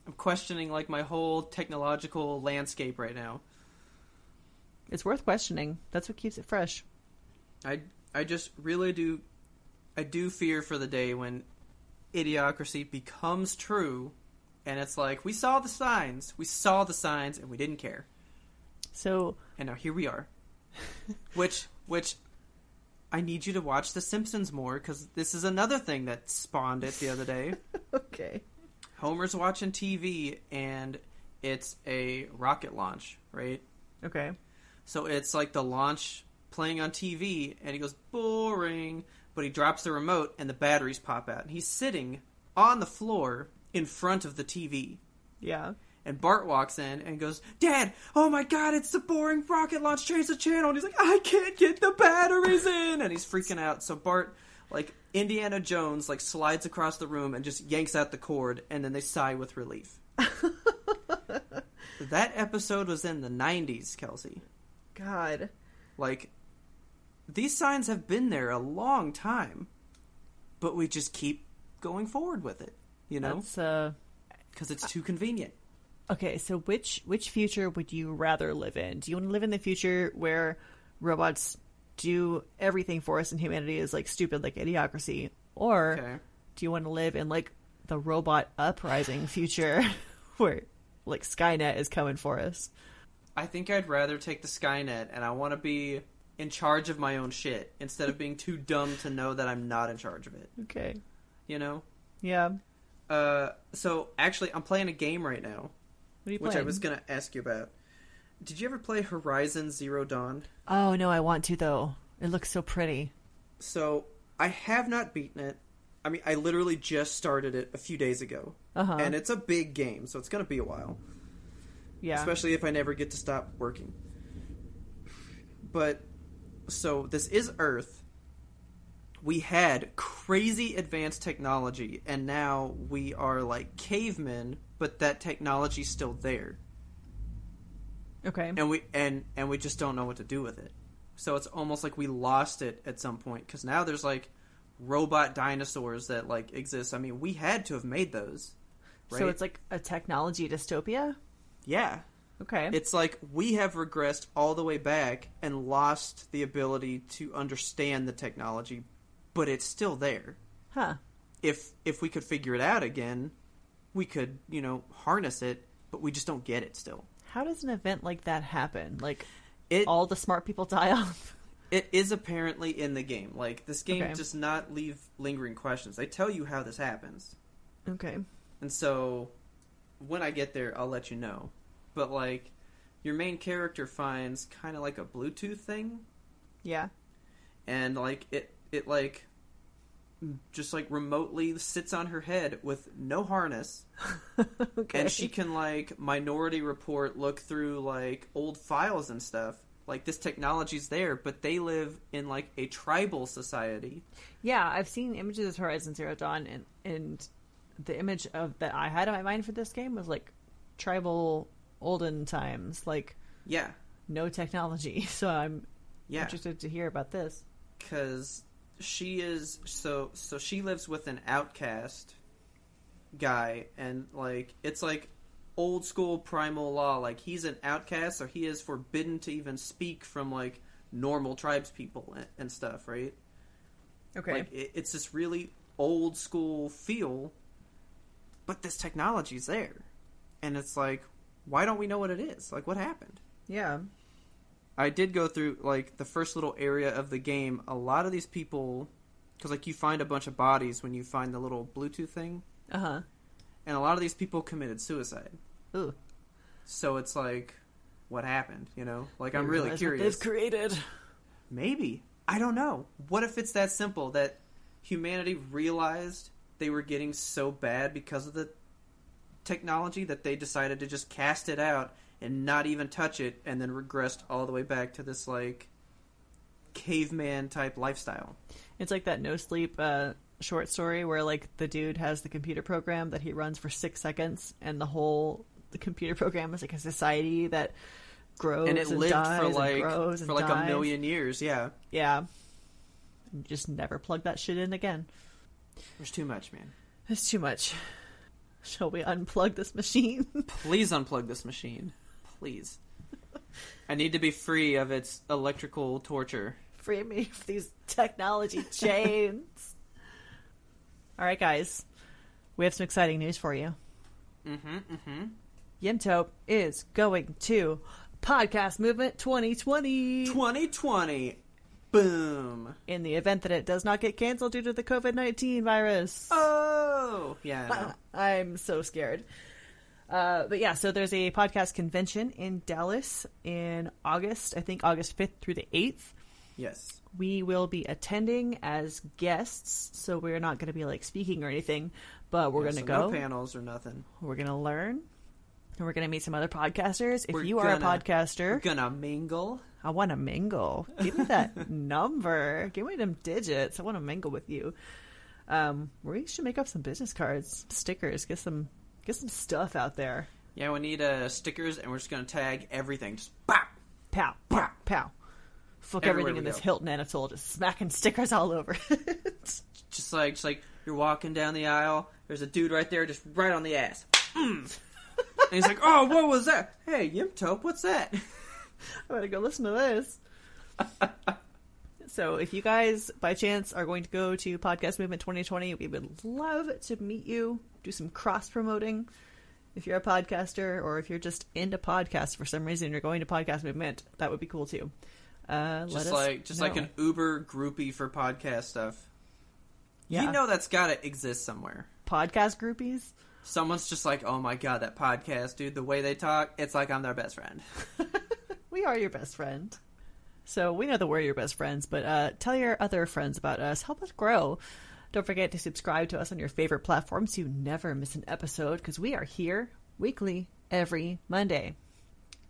I'm questioning like my whole technological landscape right now. It's worth questioning. That's what keeps it fresh. I I just really do I do fear for the day when idiocracy becomes true and it's like we saw the signs, we saw the signs and we didn't care. So, And now here we are. which which I need you to watch The Simpsons more cuz this is another thing that spawned it the other day. okay. Homer's watching TV and it's a rocket launch, right? Okay. So it's like the launch playing on TV, and he goes, boring. But he drops the remote, and the batteries pop out. And he's sitting on the floor in front of the TV. Yeah. And Bart walks in and goes, Dad, oh my god, it's the boring rocket launch. Change the channel. And he's like, I can't get the batteries in. And he's freaking out. So Bart, like Indiana Jones, like slides across the room and just yanks out the cord, and then they sigh with relief. that episode was in the 90s, Kelsey. God. Like, these signs have been there a long time, but we just keep going forward with it, you know, That's uh because it's too convenient. Okay, so which which future would you rather live in? Do you want to live in the future where robots do everything for us and humanity is like stupid like idiocracy or Okay. do you want to live in like the robot uprising future where like Skynet is coming for us? I think I'd rather take the Skynet, and I want to be in charge of my own shit instead of being too dumb to know that I'm not in charge of it. Okay. You know. Yeah. Uh, so actually, I'm playing a game right now, What are you which playing? I was gonna ask you about. Did you ever play Horizon Zero Dawn? Oh no, I want to though. It looks so pretty. So I have not beaten it. I mean, I literally just started it a few days ago, Uh-huh. and it's a big game, so it's gonna be a while. Yeah. especially if I never get to stop working. But so this is Earth, we had crazy advanced technology and now we are like cavemen but that technology's still there Okay. and we and and we just don't know what to do with it so it's almost like we lost it at some point because now there's like robot dinosaurs that like exist i mean we had to have made those right So it's like a technology dystopia? yeah Okay. it's like we have regressed all the way back and lost the ability to understand the technology but it's still there huh. if if we could figure it out again, we could, you know, harness it, but we just don't get it still. How does an event like that happen? Like It all the smart people die off? it is apparently in the game. Like this game Okay. does not leave lingering questions. They tell you how this happens. Okay. And so when I get there, I'll let you know. But like your main character finds kind of like a Bluetooth thing Yeah. and like it it like just like remotely sits on her head with no harness okay. and she can like minority report look through like old files and stuff like this technology's there but they live in like a tribal society Yeah, I've seen images of Horizon Zero Dawn, and and the image of that I had in my mind for this game was like tribal olden times, like yeah no technology. So I'm yeah interested to hear about this. because she is so so she lives with an outcast guy and like it's like old school primal law like he's an outcast so he is forbidden to even speak from like normal tribes people and, and stuff right Okay. Like it, it's this really old school feel, but this technology's there, and it's like, why don't we know what it is? Like, what happened? yeah. I did go through like the first little area of the game. A lot of these people, because like you find a bunch of bodies when you find the little Bluetooth thing, Uh huh. and a lot of these people committed suicide. Ooh. So it's like, what happened? You know, like I'm really curious. they've created. Maybe. I don't know. What if it's that simple that humanity realized they were getting so bad because of the technology that they decided to just cast it out and not even touch it and then regressed all the way back to this like caveman type lifestyle. It's like that no sleep uh, short story where like the dude has the computer program that he runs for six seconds, and the whole the computer program is like a society that grows and it lived dies for like grows for and like a million years, yeah. Yeah. And just never plug that shit in again. There's too much, man. It's too much. Shall we unplug this machine? Please unplug this machine. Please. I need to be free of its electrical torture. Free me of these technology chains. All right, guys. We have some exciting news for you. Mm-hmm, mm-hmm. Yimtope is going to Podcast Movement 2020 2020. Boom. in the event that it does not get canceled due to the COVID 19 virus. Oh, yeah. I. I'm so scared. Uh, but yeah, so there's a podcast convention in Dallas in August, I think August 5th through the 8th. yes. We will be attending as guests, so we're not going to be like speaking or anything, but we're Yeah, going to so go. No panels or nothing. We're going to learn. And we're going to meet some other podcasters. If We're you are a gonna- podcaster, We're gonna mingle. I want to mingle. Give me that number. Give me them digits. I want to mingle with you. Um, we should make up some business cards, stickers, get some get some stuff out there. Yeah, we need uh, stickers, and we're just gonna tag everything. Just bop. Pow, pow, pow. Fuck Everywhere everything in this go. Hilton Anatole, just smacking stickers all over. it. Just like, just like you're walking down the aisle. There's a dude right there, just right on the ass. Mm. and he's like, "Oh, what was that? Hey, Yimtope, what's that?" I'm gonna go listen to this. so, if you guys, by chance, are going to go to Podcast Movement 2020, we would love to meet you. Do some cross promoting. If you're a podcaster, or if you're just into podcasts for some reason, you're going to Podcast Movement, that would be cool too. Uh, Just us like, just like an Uber groupie for podcast stuff. Yeah. You know that's gotta exist somewhere. podcast groupies. Someone's just like, "Oh my god, that podcast, dude! The way they talk, it's like I'm their best friend." We are your best friend. So we know that we're your best friends, but uh, tell your other friends about us. Help us grow. Don't forget to subscribe to us on your favorite platform so you never miss an episode because we are here weekly every Monday.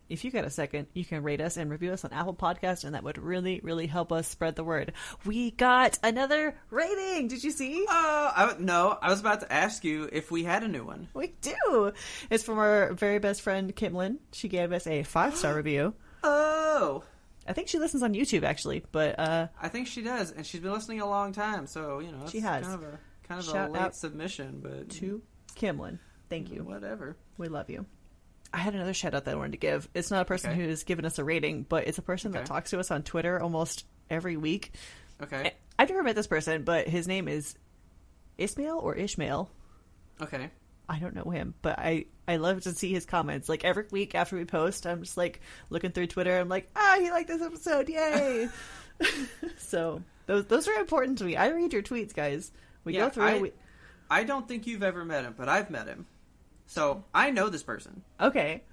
if you got a second, you can rate us and review us on Apple Podcast, and that would really, really help us spread the word. We got another rating. Did you see? Uh, no, I was about to ask you if we had a new one. We do. It's from our very best friend Kimlin. She gave us a five star review. Oh, I think she listens on YouTube actually, but uh, I think she does, and she's been listening a long time. So you know, She has. kind of a kind of Shout a late submission, but to Kimlin, thank you. Whatever. We love you. I had another shout out that I wanted to give. It's not a person Okay. who's given us a rating, but it's a person that talks to us on Twitter almost every week. Okay. I've never met this person, but his name is Ismail or Ishmael. Okay. I don't know him, but I I love to see his comments. Like every week after we post, I'm just like looking through Twitter. I'm like, ah, he liked this episode, yay! so those those are important to me. I read your tweets, guys. We Yeah, go through. I- we, I don't think you've ever met him, but I've met him, so I know this person. okay,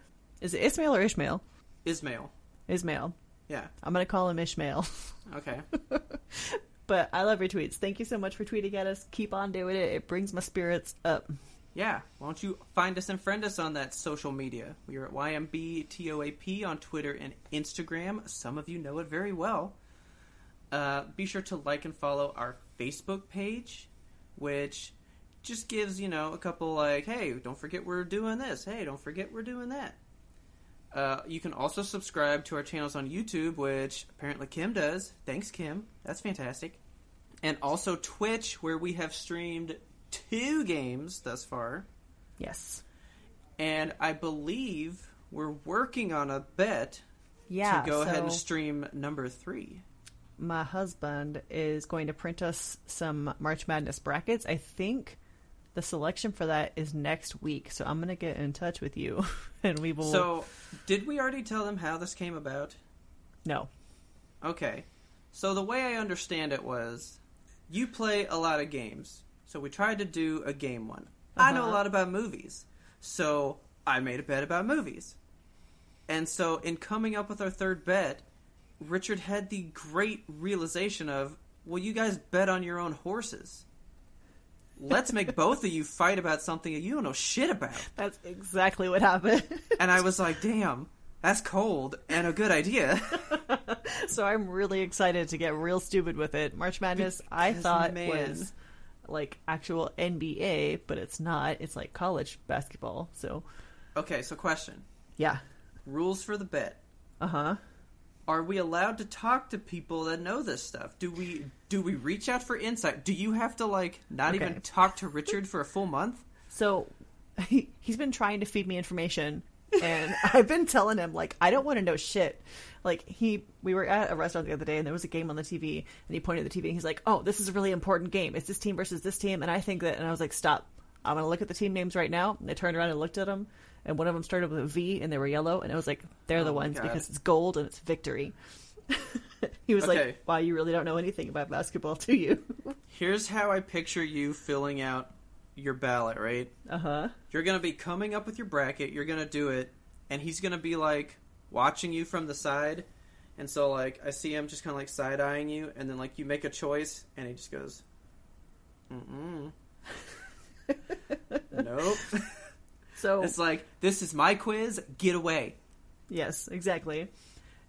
is it Ismail or Ishmael? Ismail. Ismail. Yeah. I'm gonna call him Ishmael. Okay. But I love your tweets. Thank you so much for tweeting at us. Keep on doing it. It brings my spirits up. Yeah, why don't you find us and friend us on that social media? We are at YMBTOAP on Twitter and Instagram. Some of you know it very well. Uh, be sure to like and follow our Facebook page, which just gives, you know, a couple like, hey, don't forget we're doing this. Hey, don't forget we're doing that. Uh, you can also subscribe to our channels on YouTube, which apparently Kim does. Thanks, Kim. That's fantastic. And also Twitch, where we have streamed two games thus far. Yes. And I believe we're working on a bet Yeah. to go ahead and stream number three. my husband is going to print us some March Madness brackets. I think the selection for that is next week. So I'm gonna get in touch with you, and we will. So, did we already tell them how this came about? no. Okay. So, the way I understand it was you play a lot of games. So, we tried to do a game one. I know a Uh-huh. lot about movies. So, I made a bet about movies. And so, in coming up with our third bet, Richard had the great realization of, well, you guys bet on your own horses. Let's make both of you fight about something that you don't know shit about. That's exactly what happened. And I was like, damn, that's cold and a good idea. so I'm really excited to get real stupid with it. March Madness, I thought man. was like actual NBA, but it's not. It's like college basketball. So okay, so question. yeah. Rules for the bet. Uh huh. Are we allowed to talk to people that know this stuff? Do we do we reach out for insight? Do you have to like not Okay. even talk to Richard for a full month? So he, he's been trying to feed me information, and I've been telling him like I don't want to know shit. Like he, we were at a restaurant the other day, and there was a game on the TV, and he pointed at the TV, and he's like, "Oh, this is a really important game. It's this team versus this team." And I think that, and I was like, "Stop! I'm gonna look at the team names right now." And I turned around and looked at them, and one of them started with a V, and they were yellow, and I was like, "They're the Oh my ones God. because it's gold and it's victory." he was Okay. like, "Wow, you really don't know anything about basketball, do you?" Here's how I picture you filling out your ballot, right? uh huh. You're to be coming up with your bracket, you're to do it, and he's to be like watching you from the side. And so like I see him just kind of like side-eyeing you and then like you make a choice and he just goes Mm-mm. nope. So It's like this is my quiz, get away. Yes, exactly.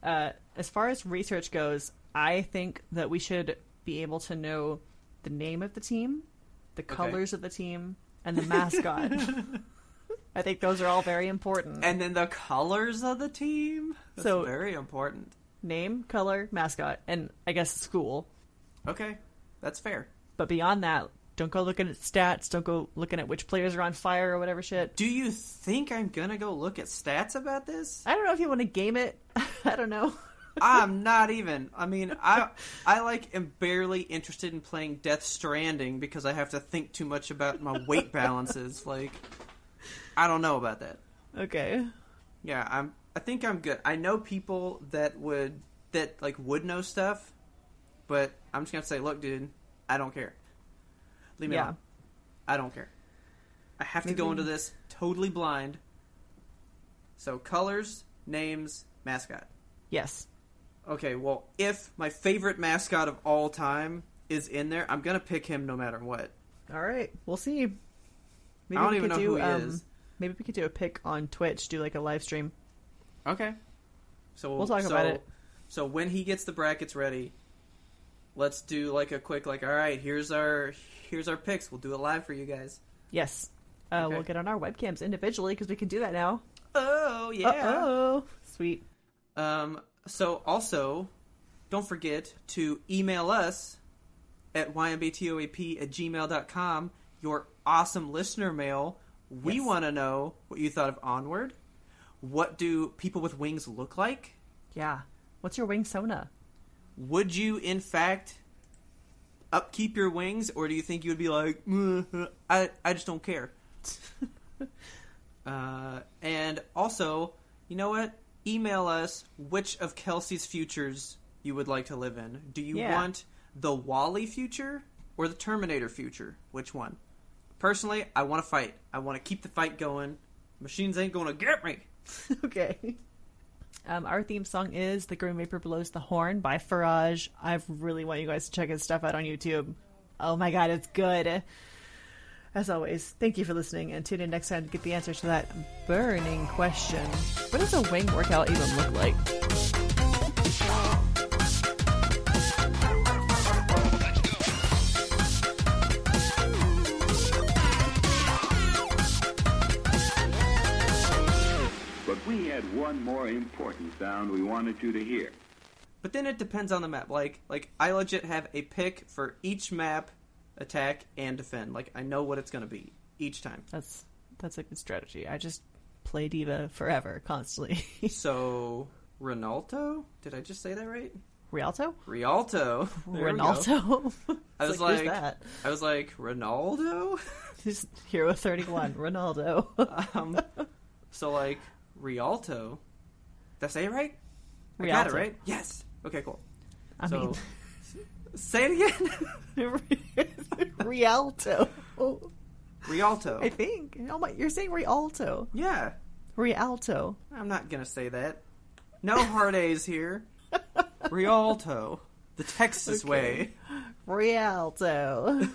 Uh, as far as research goes, I think that we should be able to know the name of the team, the colors of the team, and the mascot. I think those are all very important. And then the colors of the team. That's So- very important. name, color, mascot, and I guess school. Okay. That's fair. But beyond that, don't go looking at stats. Don't go looking at which players are on fire or whatever shit. Do you think I'm gonna go look at stats about this? I don't know if you want to game it. I don't know. I'm not even. I mean, I I like am barely interested in playing Death Stranding because I have to think too much about my weight balances. Like, I don't know about that. Okay. Yeah, I'm. I think I'm good. I know people that would that like would know stuff, but I'm just gonna say, look, dude, I don't care. Leave me Yeah. alone. I don't care. I have to go into this totally blind. So colors, names, mascot. Yes. Okay, well, if my favorite mascot of all time is in there, I'm gonna pick him no matter what. All right, we'll see. Maybe I don't we even could know do, who he um, is. Maybe we could do a pick on Twitch, do like a live stream. Okay. So We'll talk so, about it. So when he gets the brackets ready, let's do like a quick like. All right, here's our here's our picks. We'll do it live for you guys. Yes. Uh, Okay. We'll get on our webcams individually because we can do that now. Oh yeah. Oh, sweet. Um. So also, don't forget to email us at ymbtoap at gmail.com your awesome listener mail. We Yes. want to know what you thought of Onward. What do people with wings look like? Yeah. What's your wing sona? Would you, in fact, upkeep your wings, or do you think you would be like, "Mm, I, I just don't care? uh, and also, you know what? Email us which of Kelsey's futures you would like to live in. Do you Yeah. want the WALL-E future or the Terminator future? Which one? Personally, I want to fight. I want to keep the fight going. Machines ain't gonna get me. okay. Um, our theme song is "The Grim Reaper Blows the Horn" by Firage. I really want you guys to check his stuff out on YouTube. Oh my god, it's good. As always, thank you for listening, and tune in next time to get the answer to that burning question: What does a wing workout even look like? But we had one more important sound we wanted you to hear. But then it depends on the map. Like like I legit have a pick for each map, attack and defend. Like I know what it's gonna be each time. That's that's a good strategy. I just play D.Va forever, constantly. So Ronaldo? Did I just say that right? Rialto, Rialto. There. Ronaldo. I was like, like, that? I was like Ronaldo. Just Hero Thirty One, Ronaldo. um, so like Rialto. Did I say it right? I got it Rialto. right. Yes. Okay, cool. I so mean, say it again. Rialto. Rialto. I think. Oh my, you're saying Rialto. yeah. Rialto. I'm not gonna say that. No hard A's here. Rialto. The Texas Okay. way. Rialto.